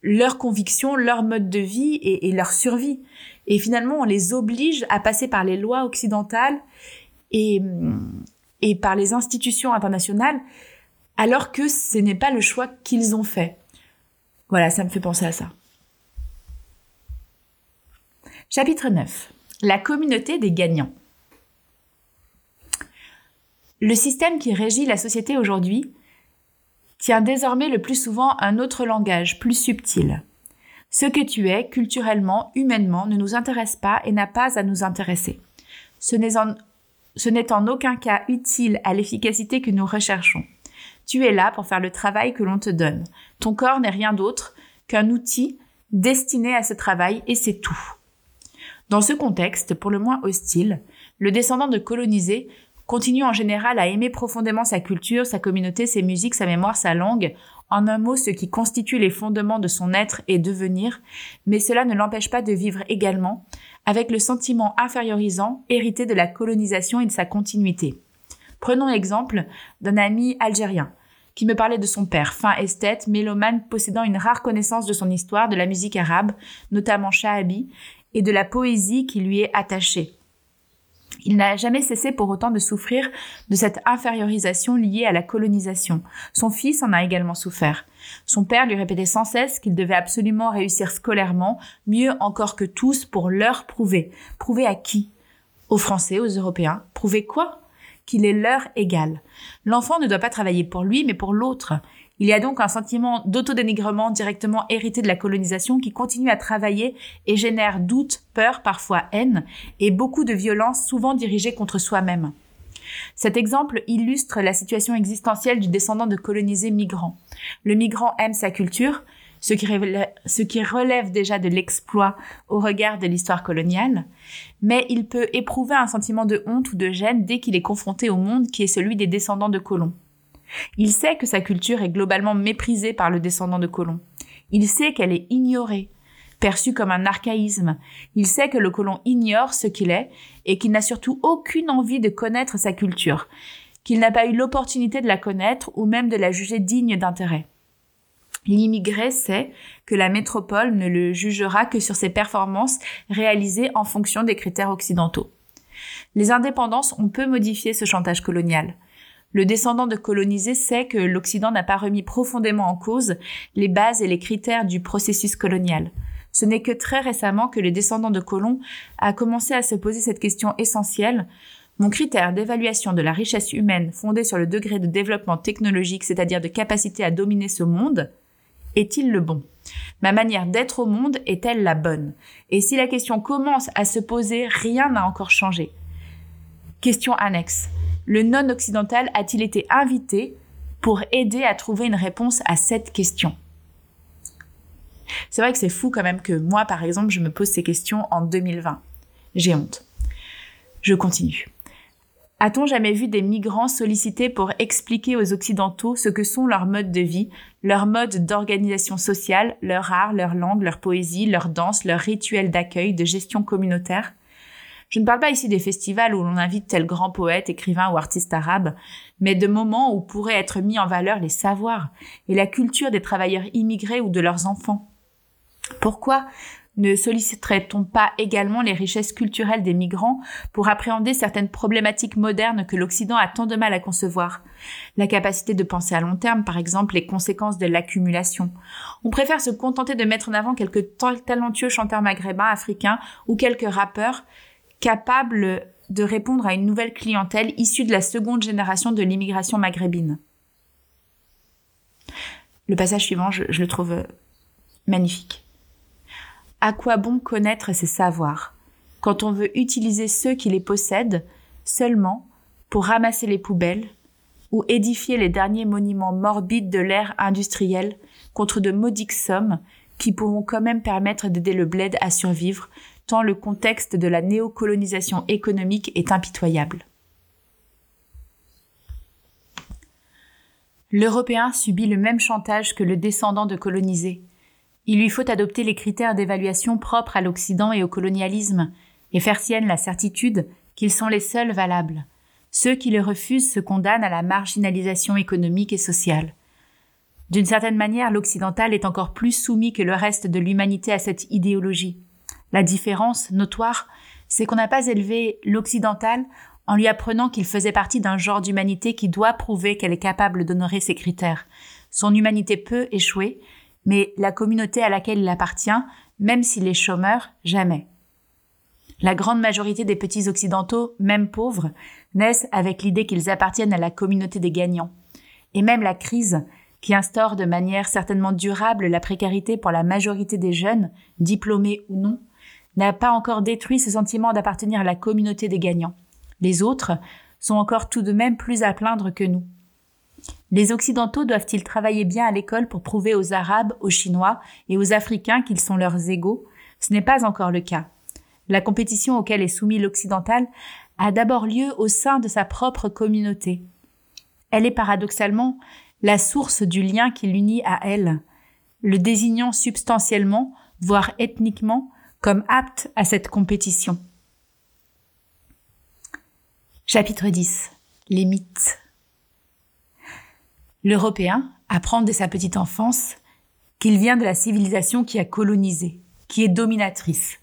leurs convictions, leur mode de vie et, leur survie. Et finalement, on les oblige à passer par les lois occidentales et, et par les institutions internationales, alors que ce n'est pas le choix qu'ils ont fait. Voilà, ça me fait penser à ça. Chapitre 9. La communauté des gagnants. Le système qui régit la société aujourd'hui tient désormais le plus souvent un autre langage, plus subtil. Ce que tu es, culturellement, humainement, ne nous intéresse pas et n'a pas à nous intéresser. Ce n'est en, aucun cas utile à l'efficacité que nous recherchons. Tu es là pour faire le travail que l'on te donne. Ton corps n'est rien d'autre qu'un outil destiné à ce travail et c'est tout. Dans ce contexte, pour le moins hostile, le descendant de colonisés continue en général à aimer profondément sa culture, sa communauté, ses musiques, sa mémoire, sa langue, en un mot ce qui constitue les fondements de son être et devenir, mais cela ne l'empêche pas de vivre également avec le sentiment infériorisant hérité de la colonisation et de sa continuité. Prenons l'exemple d'un ami algérien. qui me parlait de son père, fin esthète, mélomane, possédant une rare connaissance de son histoire, de la musique arabe, notamment shahabi, et de la poésie qui lui est attachée. Il n'a jamais cessé pour autant de souffrir de cette infériorisation liée à la colonisation. Son fils en a également souffert. Son père lui répétait sans cesse qu'il devait absolument réussir scolairement, mieux encore que tous, pour leur prouver. Prouver à qui? Aux Français, aux Européens. Prouver quoi? Qu'il est leur égal. L'enfant ne doit pas travailler pour lui, mais pour l'autre. Il y a donc un sentiment d'autodénigrement directement hérité de la colonisation qui continue à travailler et génère doute, peur, parfois haine, et beaucoup de violence souvent dirigée contre soi-même. Cet exemple illustre la situation existentielle du descendant de colonisés migrants. Le migrant aime sa culture, ce qui, ce qui relève déjà de l'exploit au regard de l'histoire coloniale, mais il peut éprouver un sentiment de honte ou de gêne dès qu'il est confronté au monde qui est celui des descendants de colons. Il sait que sa culture est globalement méprisée par le descendant de colons. Il sait qu'elle est ignorée, perçue comme un archaïsme. Il sait que le colon ignore ce qu'il est et qu'il n'a surtout aucune envie de connaître sa culture, qu'il n'a pas eu l'opportunité de la connaître ou même de la juger digne d'intérêt. L'immigré sait que la métropole ne le jugera que sur ses performances réalisées en fonction des critères occidentaux. Les indépendances ont peu modifié ce chantage colonial. Le descendant de colonisés sait que l'Occident n'a pas remis profondément en cause les bases et les critères du processus colonial. Ce n'est que très récemment que le descendant de colons a commencé à se poser cette question essentielle. Mon critère d'évaluation de la richesse humaine fondé sur le degré de développement technologique, c'est-à-dire de capacité à dominer ce monde, est-il le bon? Ma manière d'être au monde est-elle la bonne? Et si la question commence à se poser, rien n'a encore changé. Question annexe le non-occidental a-t-il été invité pour aider à trouver une réponse à cette question? C'est vrai que c'est fou quand même que moi, par exemple, je me pose ces questions en 2020. J'ai honte. Je continue. A-t-on jamais vu des migrants sollicités pour expliquer aux Occidentaux ce que sont leurs modes de vie, leurs modes d'organisation sociale, leur art, leur langue, leur poésie, leur danse, leurs rituels d'accueil, de gestion communautaire? Je ne parle pas ici des festivals où l'on invite tel grand poète, écrivain ou artiste arabe, mais de moments où pourraient être mis en valeur les savoirs et la culture des travailleurs immigrés ou de leurs enfants. Pourquoi ne solliciterait-on pas également les richesses culturelles des migrants pour appréhender certaines problématiques modernes que l'Occident a tant de mal à concevoir? La capacité de penser à long terme, par exemple, les conséquences de l'accumulation. On préfère se contenter de mettre en avant quelques talentueux chanteurs maghrébins, africains ou quelques rappeurs capable de répondre à une nouvelle clientèle issue de la seconde génération de l'immigration maghrébine. Le passage suivant, je, le trouve magnifique. À quoi bon connaître ces savoirs? Quand on veut utiliser ceux qui les possèdent seulement pour ramasser les poubelles ou édifier les derniers monuments morbides de l'ère industrielle contre de maudiques sommes qui pourront quand même permettre d'aider le bled à survivre tant le contexte de la néocolonisation économique est impitoyable. L'Européen subit le même chantage que le descendant de colonisés. Il lui faut adopter les critères d'évaluation propres à l'Occident et au colonialisme, et faire sienne la certitude qu'ils sont les seuls valables. Ceux qui les refusent se condamnent à la marginalisation économique et sociale. D'une certaine manière, l'occidental est encore plus soumis que le reste de l'humanité à cette idéologie. La différence notoire, c'est qu'on n'a pas élevé l'occidental en lui apprenant qu'il faisait partie d'un genre d'humanité qui doit prouver qu'elle est capable d'honorer ses critères. Son humanité peut échouer, mais la communauté à laquelle il appartient, même s'il est chômeur, jamais. La grande majorité des petits occidentaux, même pauvres, naissent avec l'idée qu'ils appartiennent à la communauté des gagnants. Et même la crise, qui instaure de manière certainement durable la précarité pour la majorité des jeunes, diplômés ou non, n'a pas encore détruit ce sentiment d'appartenir à la communauté des gagnants. Les autres sont encore tout de même plus à plaindre que nous. Les Occidentaux doivent-ils travailler bien à l'école pour prouver aux Arabes, aux Chinois et aux Africains qu'ils sont leurs égaux? Ce n'est pas encore le cas. La compétition auquel est soumis l'Occidental a d'abord lieu au sein de sa propre communauté. Elle est paradoxalement la source du lien qui l'unit à elle, le désignant substantiellement, voire ethniquement, comme apte à cette compétition. Chapitre 10. Les mythes. L'Européen apprend dès sa petite enfance qu'il vient de la civilisation qui a colonisé, qui est dominatrice.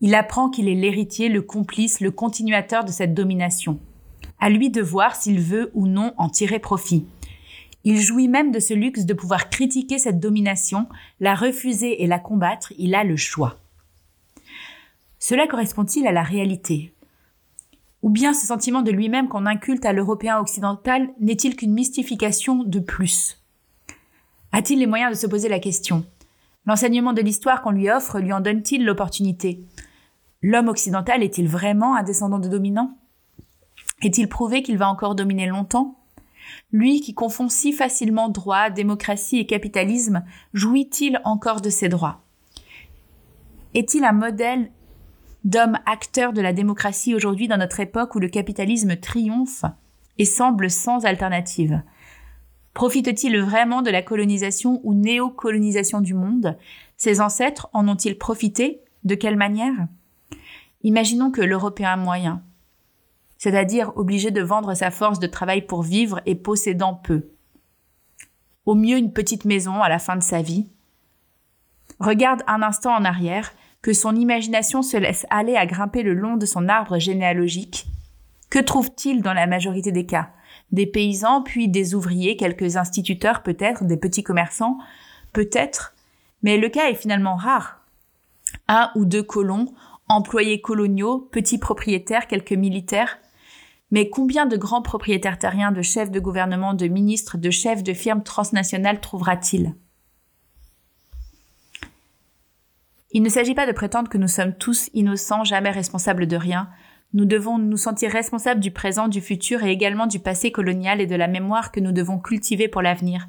Il apprend qu'il est l'héritier, le complice, le continuateur de cette domination. À lui de voir s'il veut ou non en tirer profit. Il jouit même de ce luxe de pouvoir critiquer cette domination, la refuser et la combattre, il a le choix. Cela correspond-il à la réalité? Ou bien ce sentiment de lui-même qu'on inculte à l'Européen occidental n'est-il qu'une mystification de plus? A-t-il les moyens de se poser la question? L'enseignement de l'histoire qu'on lui offre lui en donne-t-il l'opportunité? L'homme occidental est-il vraiment un descendant de dominant Est-il prouvé qu'il va encore dominer longtemps? Lui qui confond si facilement droit, démocratie et capitalisme, jouit-il encore de ses droits? Est-il un modèle d'homme acteur de la démocratie aujourd'hui dans notre époque où le capitalisme triomphe et semble sans alternative. Profite-t-il vraiment de la colonisation ou néocolonisation du monde? Ses ancêtres en ont-ils profité? De quelle manière? Imaginons que l'Européen moyen, c'est-à-dire obligé de vendre sa force de travail pour vivre et possédant peu, au mieux une petite maison à la fin de sa vie, regarde un instant en arrière, que son imagination se laisse aller à grimper le long de son arbre généalogique. Que trouve-t-il dans la majorité des cas? Des paysans, puis des ouvriers, quelques instituteurs peut-être, des petits commerçants, peut-être, mais le cas est finalement rare. Un ou deux colons employés coloniaux, petits propriétaires, quelques militaires. Mais combien de grands propriétaires terriens, de chefs de gouvernement, de ministres, de chefs de firmes transnationales trouvera-t-il? Il ne s'agit pas de prétendre que nous sommes tous innocents, jamais responsables de rien. Nous devons nous sentir responsables du présent, du futur et également du passé colonial et de la mémoire que nous devons cultiver pour l'avenir.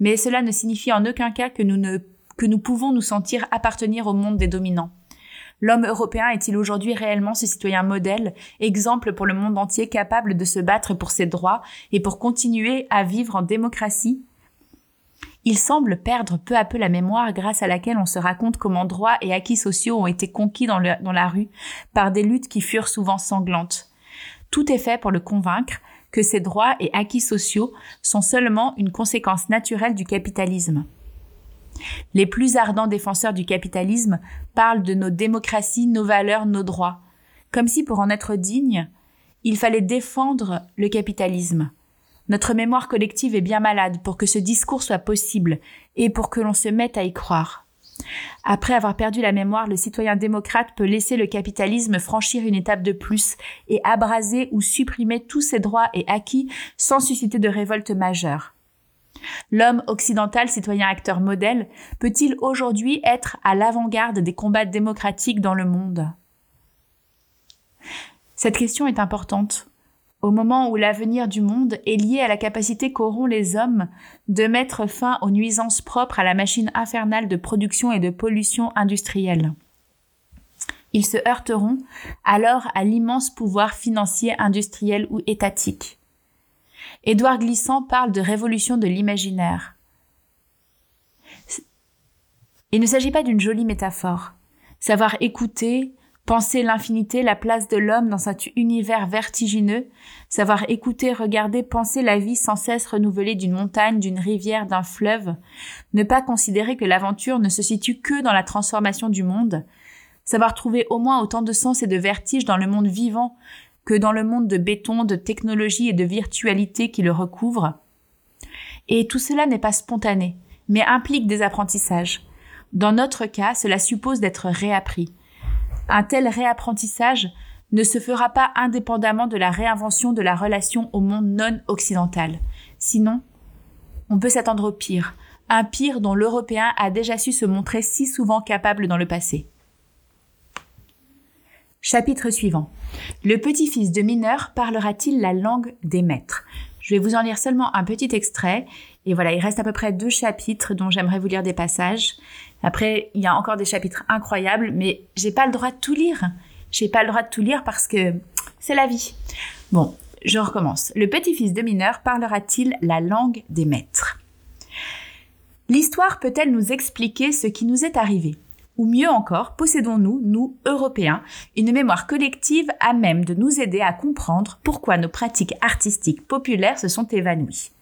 Mais cela ne signifie en aucun cas que nous ne, que nous pouvons nous sentir appartenir au monde des dominants. L'homme européen est-il aujourd'hui réellement ce citoyen modèle, exemple pour le monde entier capable de se battre pour ses droits et pour continuer à vivre en démocratie? Il semble perdre peu à peu la mémoire grâce à laquelle on se raconte comment droits et acquis sociaux ont été conquis dans, la rue par des luttes qui furent souvent sanglantes. Tout est fait pour le convaincre que ces droits et acquis sociaux sont seulement une conséquence naturelle du capitalisme. Les plus ardents défenseurs du capitalisme parlent de nos démocraties, nos valeurs, nos droits, comme si pour en être digne, il fallait défendre le capitalisme. Notre mémoire collective est bien malade pour que ce discours soit possible et pour que l'on se mette à y croire. Après avoir perdu la mémoire, le citoyen démocrate peut laisser le capitalisme franchir une étape de plus et abraser ou supprimer tous ses droits et acquis sans susciter de révolte majeure. L'homme occidental, citoyen acteur modèle, peut-il aujourd'hui être à l'avant-garde des combats démocratiques dans le monde? Cette question est importante au moment où l'avenir du monde est lié à la capacité qu'auront les hommes de mettre fin aux nuisances propres à la machine infernale de production et de pollution industrielle. Ils se heurteront alors à l'immense pouvoir financier, industriel ou étatique. Édouard Glissant parle de révolution de l'imaginaire. Il ne s'agit pas d'une jolie métaphore. Savoir écouter, penser l'infinité, la place de l'homme dans cet univers vertigineux, savoir écouter, regarder, penser la vie sans cesse renouvelée d'une montagne, d'une rivière, d'un fleuve, ne pas considérer que l'aventure ne se situe que dans la transformation du monde, savoir trouver au moins autant de sens et de vertige dans le monde vivant que dans le monde de béton, de technologie et de virtualité qui le recouvre. Et tout cela n'est pas spontané, mais implique des apprentissages. Dans notre cas, cela suppose d'être réappris. Un tel réapprentissage ne se fera pas indépendamment de la réinvention de la relation au monde non occidental. Sinon, on peut s'attendre au pire, un pire dont l'Européen a déjà su se montrer si souvent capable dans le passé. Chapitre suivant. Le petit-fils de mineur parlera-t-il la langue des maîtres? Je vais vous en lire seulement un petit extrait. Et voilà, il reste à peu près deux chapitres dont j'aimerais vous lire des passages. Après, il y a encore des chapitres incroyables, mais j'ai pas le droit de tout lire. J'ai pas le droit de tout lire parce que c'est la vie. Bon, je recommence. Le petit-fils de mineur parlera-t-il la langue des maîtres? L'histoire peut-elle nous expliquer ce qui nous est arrivé? Ou mieux encore, possédons-nous, nous, Européens, une mémoire collective à même de nous aider à comprendre pourquoi nos pratiques artistiques populaires se sont évanouies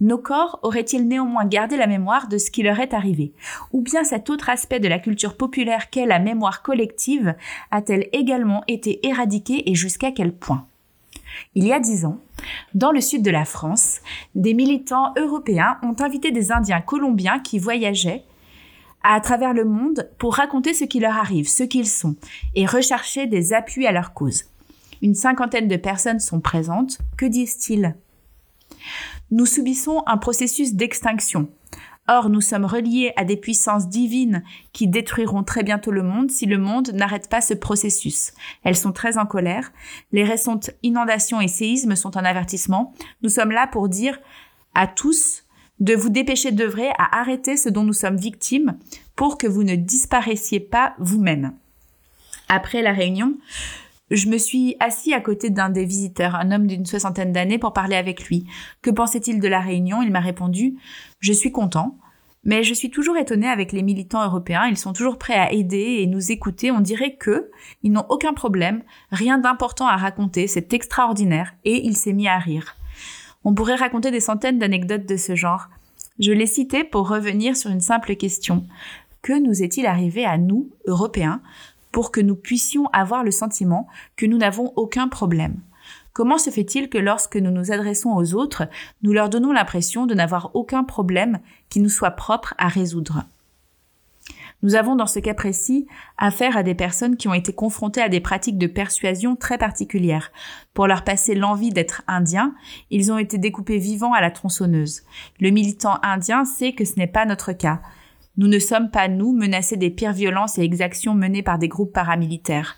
Nos corps auraient-ils néanmoins gardé la mémoire de ce qui leur est arrivé? Ou bien cet autre aspect de la culture populaire qu'est la mémoire collective a-t-elle également été éradiquée et jusqu'à quel point? Il y a dix ans, dans le sud de la France, des militants européens ont invité des Indiens colombiens qui voyageaient à travers le monde pour raconter ce qui leur arrive, ce qu'ils sont, et rechercher des appuis à leur cause. Une cinquantaine de personnes sont présentes. Que disent-ils? Nous subissons un processus d'extinction. Or, nous sommes reliés à des puissances divines qui détruiront très bientôt le monde si le monde n'arrête pas ce processus. Elles sont très en colère. Les récentes inondations et séismes sont un avertissement. Nous sommes là pour dire à tous de vous dépêcher d'œuvrer à arrêter ce dont nous sommes victimes pour que vous ne disparaissiez pas vous-même. Après la réunion, je me suis assis à côté d'un des visiteurs, un homme d'une soixantaine d'années, pour parler avec lui. Que pensait-il de la réunion? Il m'a répondu Je suis content. Mais je suis toujours étonné avec les militants européens, ils sont toujours prêts à aider et nous écouter, on dirait que ils n'ont aucun problème, rien d'important à raconter, c'est extraordinaire, et il s'est mis à rire. On pourrait raconter des centaines d'anecdotes de ce genre. Je l'ai cité pour revenir sur une simple question. Que nous est-il arrivé à nous, Européens, pour que nous puissions avoir le sentiment que nous n'avons aucun problème. Comment se fait-il que lorsque nous nous adressons aux autres, nous leur donnons l'impression de n'avoir aucun problème qui nous soit propre à résoudre? Nous avons dans ce cas précis affaire à des personnes qui ont été confrontées à des pratiques de persuasion très particulières. Pour leur passer l'envie d'être indiens, ils ont été découpés vivants à la tronçonneuse. Le militant indien sait que ce n'est pas notre cas. Nous ne sommes pas, nous, menacés des pires violences et exactions menées par des groupes paramilitaires.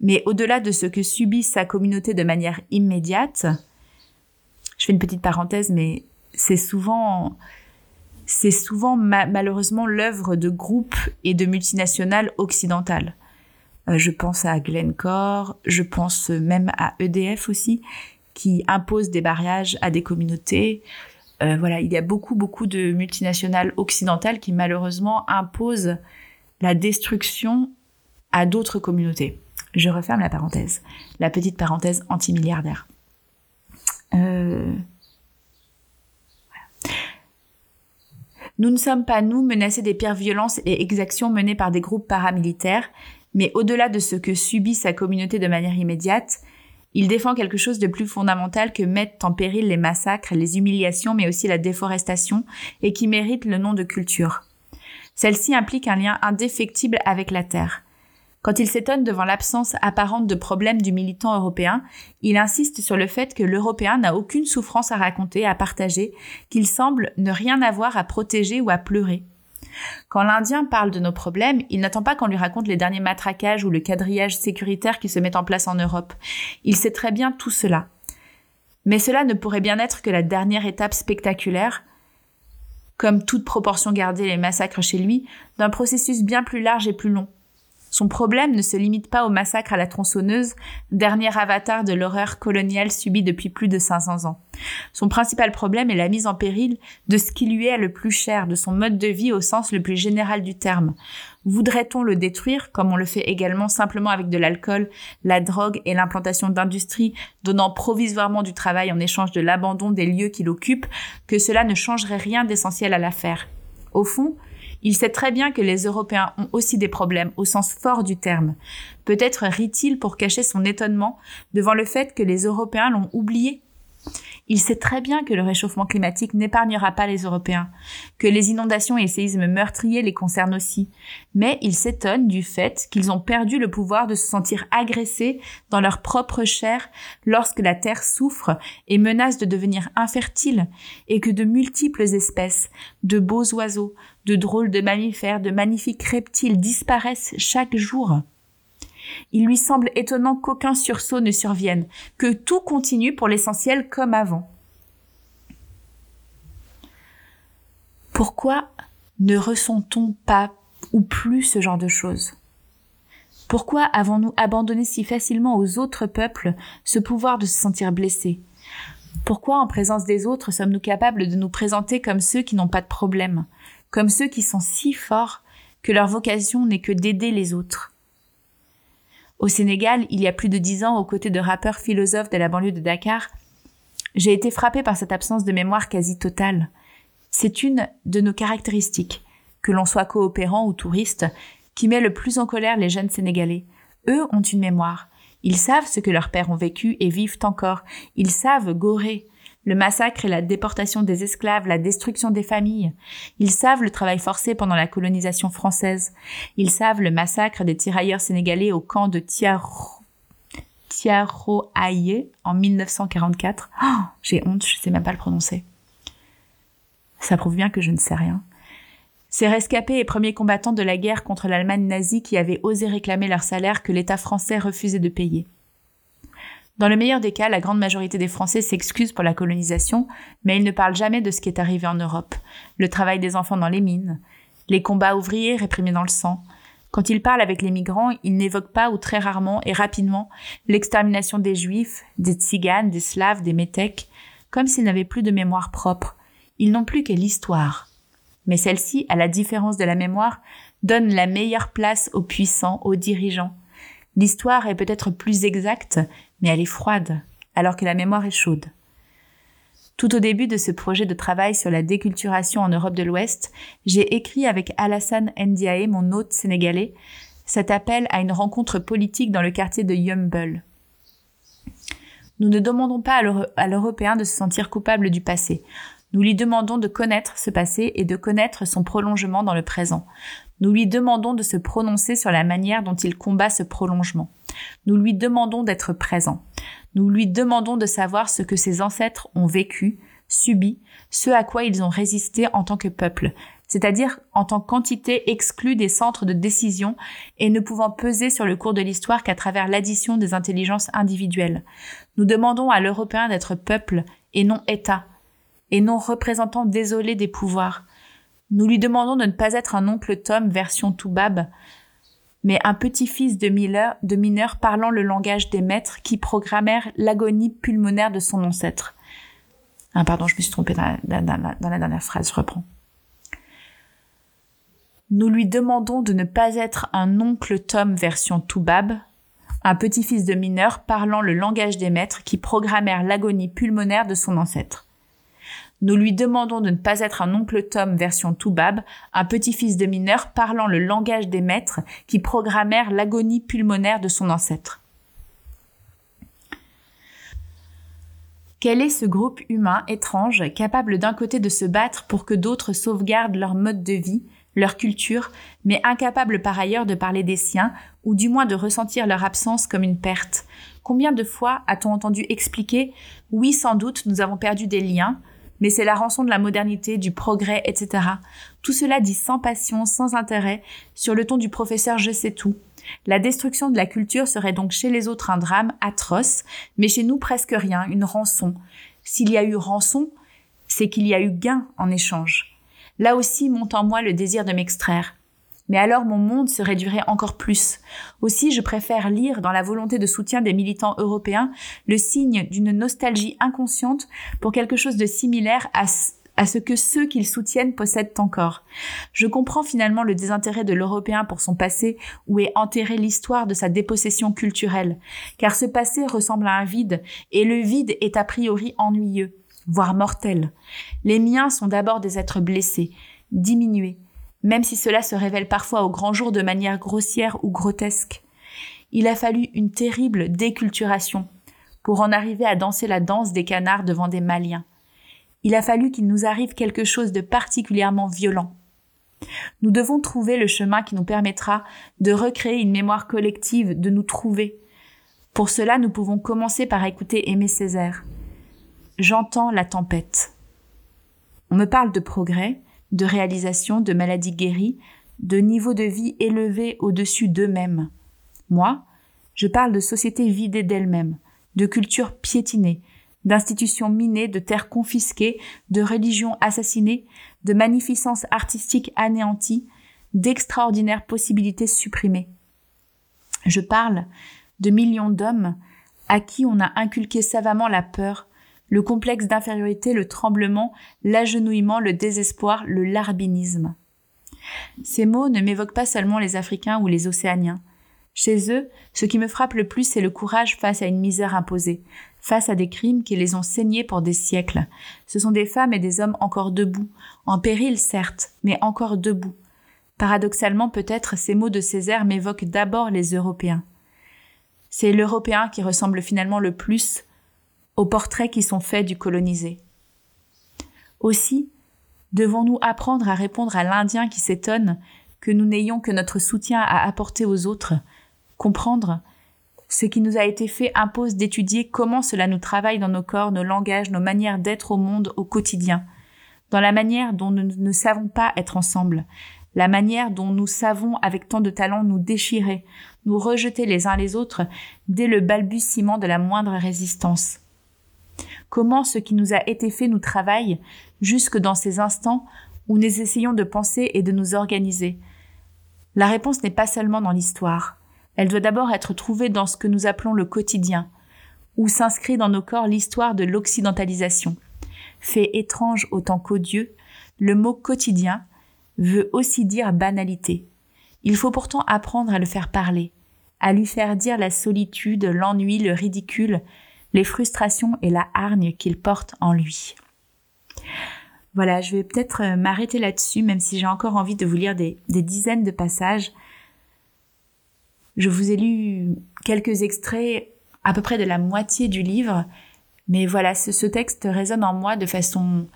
Mais au-delà de ce que subit sa communauté de manière immédiate, je fais une petite parenthèse, mais c'est souvent, c'est souvent malheureusement l'œuvre de groupes et de multinationales occidentales. Euh, je pense à Glencore, je pense même à EDF aussi, qui impose des barrages à des communautés. Euh, voilà, il y a beaucoup, beaucoup de multinationales occidentales qui malheureusement imposent la destruction à d'autres communautés. Je referme la parenthèse, la petite parenthèse anti-milliardaire. Euh, nous ne sommes pas, nous, menacés des pires violences et exactions menées par des groupes paramilitaires, mais au-delà de ce que subit sa communauté de manière immédiate, il défend quelque chose de plus fondamental que mettent en péril les massacres, les humiliations, mais aussi la déforestation, et qui mérite le nom de culture. Celle-ci implique un lien indéfectible avec la terre. Quand il s'étonne devant l'absence apparente de problèmes du militant européen, il insiste sur le fait que l'Européen n'a aucune souffrance à raconter, à partager, qu'il semble ne rien avoir à protéger ou à pleurer. Quand l'Indien parle de nos problèmes, il n'attend pas qu'on lui raconte les derniers matraquages ou le quadrillage sécuritaire qui se met en place en Europe. Il sait très bien tout cela. Mais cela ne pourrait bien être que la dernière étape spectaculaire, comme toute proportion gardée les massacres chez lui, d'un processus bien plus large et plus long. Son problème ne se limite pas au massacre à la tronçonneuse, dernier avatar de l'horreur coloniale subie depuis plus de 500 ans. Son principal problème est la mise en péril de ce qui lui est le plus cher, de son mode de vie au sens le plus général du terme. Voudrait-on le détruire, comme on le fait également simplement avec de l'alcool, la drogue et l'implantation d'industries donnant provisoirement du travail en échange de l'abandon des lieux qu'il occupe, que cela ne changerait rien d'essentiel à l'affaire? Au fond, il sait très bien que les Européens ont aussi des problèmes au sens fort du terme. Peut-être rit-il pour cacher son étonnement devant le fait que les Européens l'ont oublié il sait très bien que le réchauffement climatique n'épargnera pas les Européens, que les inondations et les séismes meurtriers les concernent aussi, mais il s'étonne du fait qu'ils ont perdu le pouvoir de se sentir agressés dans leur propre chair lorsque la Terre souffre et menace de devenir infertile, et que de multiples espèces, de beaux oiseaux, de drôles de mammifères, de magnifiques reptiles disparaissent chaque jour. Il lui semble étonnant qu'aucun sursaut ne survienne, que tout continue pour l'essentiel comme avant. Pourquoi ne ressentons pas ou plus ce genre de choses? Pourquoi avons-nous abandonné si facilement aux autres peuples ce pouvoir de se sentir blessés? Pourquoi en présence des autres sommes-nous capables de nous présenter comme ceux qui n'ont pas de problème, comme ceux qui sont si forts que leur vocation n'est que d'aider les autres? Au Sénégal, il y a plus de dix ans, aux côtés de rappeurs philosophes de la banlieue de Dakar, J'ai été frappée par cette absence de mémoire quasi totale. C'est une de nos caractéristiques, que l'on soit coopérant ou touriste, qui met le plus en colère les jeunes Sénégalais. Eux ont une mémoire. Ils savent ce que leurs pères ont vécu et vivent encore. Ils savent gorer le massacre et la déportation des esclaves, la destruction des familles. Ils savent le travail forcé pendant la colonisation française. Ils savent le massacre des tirailleurs sénégalais au camp de Tiaro, Tiaroaye en 1944. J'ai honte, je sais même pas le prononcer. Ça prouve bien que je ne sais rien. Ces rescapés et premiers combattants de la guerre contre l'Allemagne nazie qui avaient osé réclamer leur salaire que l'État français refusait de payer. Dans le meilleur des cas, la grande majorité des Français s'excusent pour la colonisation, mais ils ne parlent jamais de ce qui est arrivé en Europe. Le travail des enfants dans les mines, les combats ouvriers réprimés dans le sang. Quand ils parlent avec les migrants, ils n'évoquent pas ou très rarement et rapidement l'extermination des juifs, des tziganes, des slaves, des métèques, comme s'ils n'avaient plus de mémoire propre. Ils n'ont plus que l'histoire. Mais celle-ci, à la différence de la mémoire, donne la meilleure place aux puissants, aux dirigeants. L'histoire est peut-être plus exacte, mais elle est froide, alors que la mémoire est chaude. Tout au début de ce projet de travail sur la déculturation en Europe de l'Ouest, j'ai écrit avec Alassane Ndiaye, mon hôte sénégalais, cet appel à une rencontre politique dans le quartier de Yumbel. Nous ne demandons pas à l'Européen de se sentir coupable du passé. Nous lui demandons de connaître ce passé et de connaître son prolongement dans le présent. Nous lui demandons de se prononcer sur la manière dont il combat ce prolongement. Nous lui demandons d'être présent. Nous lui demandons de savoir ce que ses ancêtres ont vécu, subi, ce à quoi ils ont résisté en tant que peuple, c'est-à-dire en tant qu'entité exclue des centres de décision et ne pouvant peser sur le cours de l'histoire qu'à travers l'addition des intelligences individuelles. Nous demandons à l'Européen d'être peuple et non État, et non représentant désolé des pouvoirs. Nous lui demandons de ne pas être un oncle Tom version Toubab, mais un petit-fils de, mineur parlant le langage des maîtres qui programmèrent l'agonie pulmonaire de son ancêtre. Ah, pardon, je me suis trompée dans la, dans la dernière phrase, je reprends. Nous lui demandons de ne pas être un oncle Tom version Toubab, un petit-fils de mineur parlant le langage des maîtres qui programmèrent l'agonie pulmonaire de son ancêtre. Nous lui demandons de ne pas être un oncle Tom version Toubab, un petit-fils de mineur parlant le langage des maîtres qui programmèrent l'agonie pulmonaire de son ancêtre. Quel est ce groupe humain étrange capable d'un côté de se battre pour que d'autres sauvegardent leur mode de vie, leur culture, mais incapable par ailleurs de parler des siens, ou du moins de ressentir leur absence comme une perte? Combien de fois a-t-on entendu expliquer Oui, sans doute, nous avons perdu des liens, mais c'est la rançon de la modernité, du progrès, etc. Tout cela dit sans passion, sans intérêt, sur le ton du professeur je sais tout. La destruction de la culture serait donc chez les autres un drame atroce, mais chez nous presque rien, une rançon. S'il y a eu rançon, c'est qu'il y a eu gain en échange. Là aussi monte en moi le désir de m'extraire mais alors mon monde se réduirait encore plus. Aussi, je préfère lire dans la volonté de soutien des militants européens le signe d'une nostalgie inconsciente pour quelque chose de similaire à, à ce que ceux qu'ils soutiennent possèdent encore. Je comprends finalement le désintérêt de l'Européen pour son passé où est enterrée l'histoire de sa dépossession culturelle, car ce passé ressemble à un vide, et le vide est a priori ennuyeux, voire mortel. Les miens sont d'abord des êtres blessés, diminués, même si cela se révèle parfois au grand jour de manière grossière ou grotesque. Il a fallu une terrible déculturation pour en arriver à danser la danse des canards devant des Maliens. Il a fallu qu'il nous arrive quelque chose de particulièrement violent. Nous devons trouver le chemin qui nous permettra de recréer une mémoire collective, de nous trouver. Pour cela, nous pouvons commencer par écouter Aimé Césaire. J'entends la tempête. On me parle de progrès, de réalisation, de maladies guéries, de niveau de vie élevé au-dessus d'eux-mêmes. Moi, je parle de sociétés vidées d'elles-mêmes, de cultures piétinées, d'institutions minées, de terres confisquées, de religions assassinées, de magnificences artistiques anéanties, d'extraordinaires possibilités supprimées. Je parle de millions d'hommes à qui on a inculqué savamment la peur, le complexe d'infériorité, le tremblement, l'agenouillement, le désespoir, le larbinisme. Ces mots ne m'évoquent pas seulement les Africains ou les Océaniens. Chez eux, ce qui me frappe le plus, c'est le courage face à une misère imposée, face à des crimes qui les ont saignés pour des siècles. Ce sont des femmes et des hommes encore debout, en péril certes, mais encore debout. Paradoxalement peut-être, ces mots de Césaire m'évoquent d'abord les Européens. C'est l'Européen qui ressemble finalement le plus aux portraits qui sont faits du colonisé. Aussi, devons-nous apprendre à répondre à l'Indien qui s'étonne que nous n'ayons que notre soutien à apporter aux autres, comprendre ce qui nous a été fait impose d'étudier comment cela nous travaille dans nos corps, nos langages, nos manières d'être au monde au quotidien, dans la manière dont nous ne savons pas être ensemble, la manière dont nous savons avec tant de talent nous déchirer, nous rejeter les uns les autres dès le balbutiement de la moindre résistance. Comment ce qui nous a été fait nous travaille jusque dans ces instants où nous essayons de penser et de nous organiser? La réponse n'est pas seulement dans l'histoire. Elle doit d'abord être trouvée dans ce que nous appelons le quotidien, où s'inscrit dans nos corps l'histoire de l'occidentalisation. Fait étrange autant qu'odieux, le mot quotidien veut aussi dire banalité. Il faut pourtant apprendre à le faire parler, à lui faire dire la solitude, l'ennui, le ridicule, les frustrations et la hargne qu'il porte en lui. Voilà, je vais peut-être euh, m'arrêter là-dessus, même si j'ai encore envie de vous lire des, des dizaines de passages. Je vous ai lu quelques extraits, à peu près de la moitié du livre, mais voilà, ce, texte résonne en moi de façon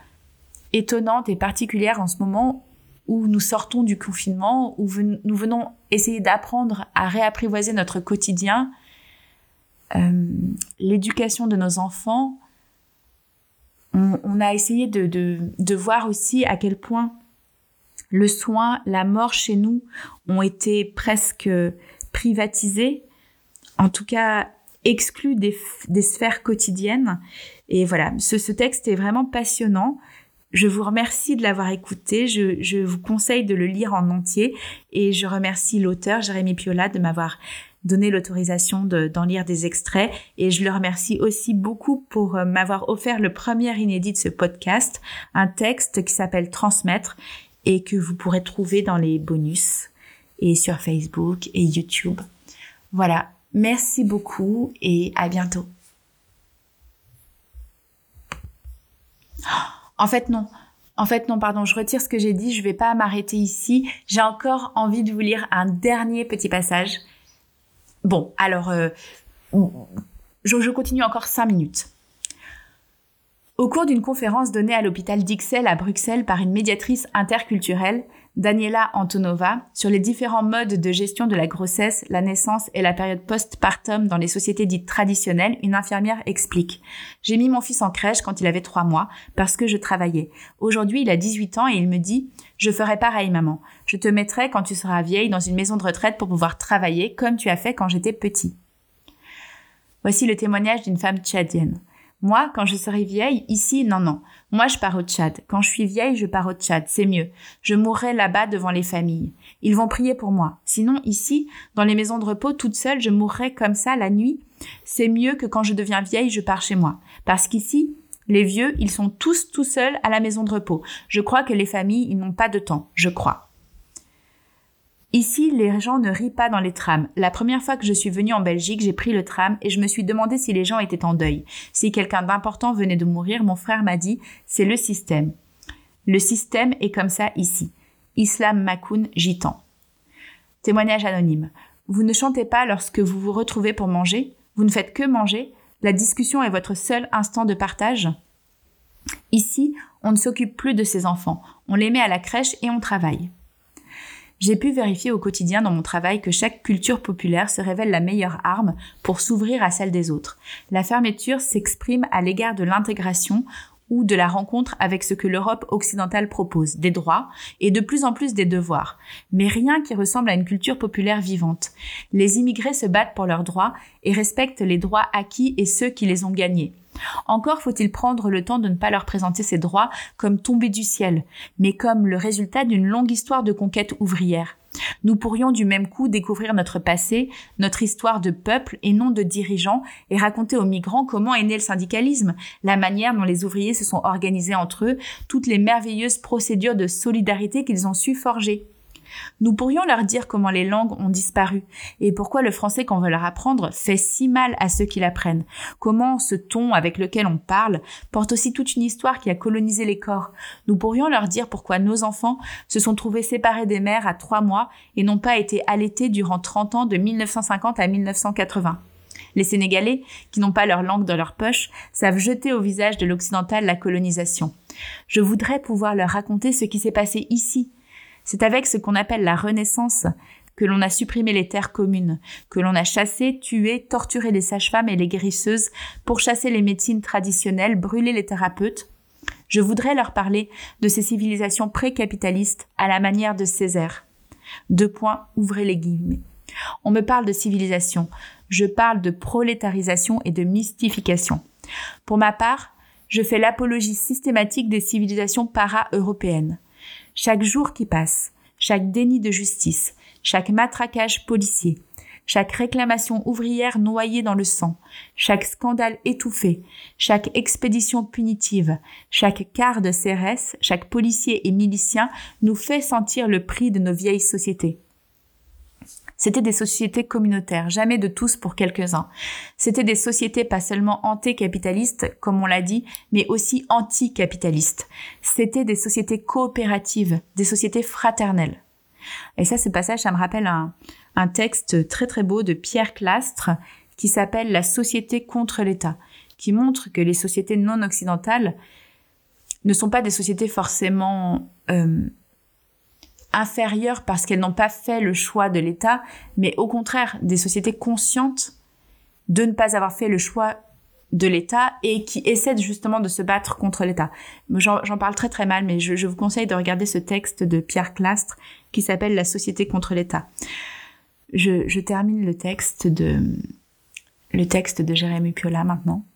étonnante et particulière en ce moment où nous sortons du confinement, où nous venons essayer d'apprendre à réapprivoiser notre quotidien, euh, l'éducation de nos enfants. On, a essayé de, de, voir aussi à quel point le soin, la mort chez nous ont été presque privatisé, en tout cas exclu des, sphères quotidiennes. Et voilà, ce, texte est vraiment passionnant. Je vous remercie de l'avoir écouté. Je, vous conseille de le lire en entier. Et je remercie l'auteur, Jérémy Piola, de m'avoir donné l'autorisation d'en lire des extraits. Et je le remercie aussi beaucoup pour euh, m'avoir offert le premier inédit de ce podcast, un texte qui s'appelle Transmettre et que vous pourrez trouver dans les bonus et sur Facebook et YouTube. Voilà, merci beaucoup et à bientôt. En fait, non. En fait, non, pardon, je retire ce que j'ai dit, je vais pas m'arrêter ici. J'ai encore envie de vous lire un dernier petit passage. Bon, alors, euh, je, continue encore cinq minutes. Au cours d'une conférence donnée à l'hôpital d'Ixelles à Bruxelles par une médiatrice interculturelle, Daniela Antonova, sur les différents modes de gestion de la grossesse, la naissance et la période postpartum dans les sociétés dites traditionnelles, une infirmière explique. J'ai mis mon fils en crèche quand il avait trois mois parce que je travaillais. Aujourd'hui, il a 18 ans et il me dit, je ferai pareil, maman. Je te mettrai quand tu seras vieille dans une maison de retraite pour pouvoir travailler comme tu as fait quand j'étais petit. Voici le témoignage d'une femme tchadienne. Moi, quand je serai vieille, ici, non, non. Moi, je pars au Tchad. Quand je suis vieille, je pars au Tchad. C'est mieux. Je mourrai là-bas devant les familles. Ils vont prier pour moi. Sinon, ici, dans les maisons de repos, toute seule, je mourrai comme ça la nuit. C'est mieux que quand je deviens vieille, je pars chez moi. Parce qu'ici, les vieux, ils sont tous tout seuls à la maison de repos. Je crois que les familles, ils n'ont pas de temps. Je crois. Ici, les gens ne rient pas dans les trams. La première fois que je suis venue en Belgique, j'ai pris le tram et je me suis demandé si les gens étaient en deuil. Si quelqu'un d'important venait de mourir, mon frère m'a dit, c'est le système. Le système est comme ça ici. Islam Makoun Gitan. Témoignage anonyme. Vous ne chantez pas lorsque vous vous retrouvez pour manger? Vous ne faites que manger? La discussion est votre seul instant de partage? Ici, on ne s'occupe plus de ses enfants. On les met à la crèche et on travaille. J'ai pu vérifier au quotidien dans mon travail que chaque culture populaire se révèle la meilleure arme pour s'ouvrir à celle des autres. La fermeture s'exprime à l'égard de l'intégration ou de la rencontre avec ce que l'Europe occidentale propose, des droits et de plus en plus des devoirs, mais rien qui ressemble à une culture populaire vivante. Les immigrés se battent pour leurs droits et respectent les droits acquis et ceux qui les ont gagnés. Encore faut-il prendre le temps de ne pas leur présenter ces droits comme tombés du ciel, mais comme le résultat d'une longue histoire de conquête ouvrière. Nous pourrions du même coup découvrir notre passé, notre histoire de peuple et non de dirigeants, et raconter aux migrants comment est né le syndicalisme, la manière dont les ouvriers se sont organisés entre eux, toutes les merveilleuses procédures de solidarité qu'ils ont su forger. Nous pourrions leur dire comment les langues ont disparu et pourquoi le français qu'on veut leur apprendre fait si mal à ceux qui l'apprennent. Comment ce ton avec lequel on parle porte aussi toute une histoire qui a colonisé les corps. Nous pourrions leur dire pourquoi nos enfants se sont trouvés séparés des mères à trois mois et n'ont pas été allaités durant 30 ans de 1950 à 1980. Les Sénégalais, qui n'ont pas leur langue dans leur poche, savent jeter au visage de l'occidental la colonisation. Je voudrais pouvoir leur raconter ce qui s'est passé ici, c'est avec ce qu'on appelle la Renaissance que l'on a supprimé les terres communes, que l'on a chassé, tué, torturé les sages-femmes et les guérisseuses, pour chasser les médecines traditionnelles, brûler les thérapeutes. Je voudrais leur parler de ces civilisations pré-capitalistes à la manière de Césaire. Deux points, ouvrez les guillemets. On me parle de civilisation, je parle de prolétarisation et de mystification. Pour ma part, je fais l'apologie systématique des civilisations para-européennes. Chaque jour qui passe, chaque déni de justice, chaque matraquage policier, chaque réclamation ouvrière noyée dans le sang, chaque scandale étouffé, chaque expédition punitive, chaque quart de CRS, chaque policier et milicien nous fait sentir le prix de nos vieilles sociétés. C'était des sociétés communautaires, jamais de tous pour quelques-uns. C'était des sociétés pas seulement anti-capitalistes, comme on l'a dit, mais aussi anti-capitalistes. C'était des sociétés coopératives, des sociétés fraternelles. Et ça, ce passage, ça me rappelle un, texte très très beau de Pierre Clastre qui s'appelle La société contre l'État, qui montre que les sociétés non occidentales ne sont pas des sociétés forcément euh, inférieures parce qu'elles n'ont pas fait le choix de l'État, mais au contraire des sociétés conscientes de ne pas avoir fait le choix de l'État et qui essaient justement de se battre contre l'État. J'en parle très très mal, mais je, vous conseille de regarder ce texte de Pierre Clastre qui s'appelle La société contre l'État. Je, termine le texte de le texte de Jérémy Piola maintenant.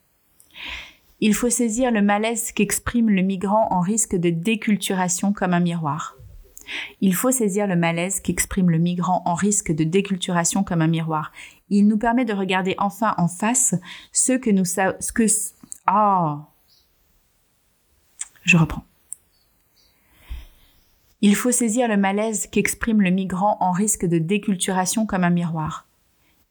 Il faut saisir le malaise qu'exprime le migrant en risque de déculturation comme un miroir. Il faut saisir le malaise qu'exprime le migrant en risque de déculturation comme un miroir. Il nous permet de regarder enfin en face ce que nous savons, que, ah, je reprends. Il faut saisir le malaise qu'exprime le migrant en risque de déculturation comme un miroir.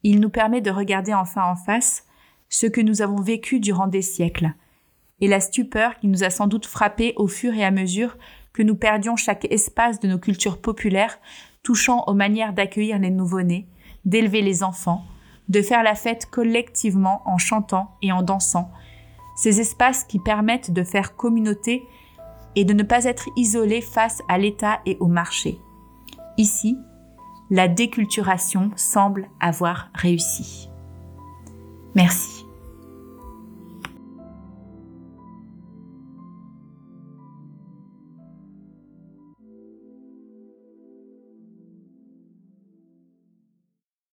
Il nous permet de regarder enfin en face ce que nous avons vécu durant des siècles, et la stupeur qui nous a sans doute frappé au fur et à mesure que nous perdions chaque espace de nos cultures populaires, touchant aux manières d'accueillir les nouveau-nés, d'élever les enfants, de faire la fête collectivement en chantant et en dansant, ces espaces qui permettent de faire communauté et de ne pas être isolés face à l'État et au marché. Ici, la déculturation semble avoir réussi. Merci.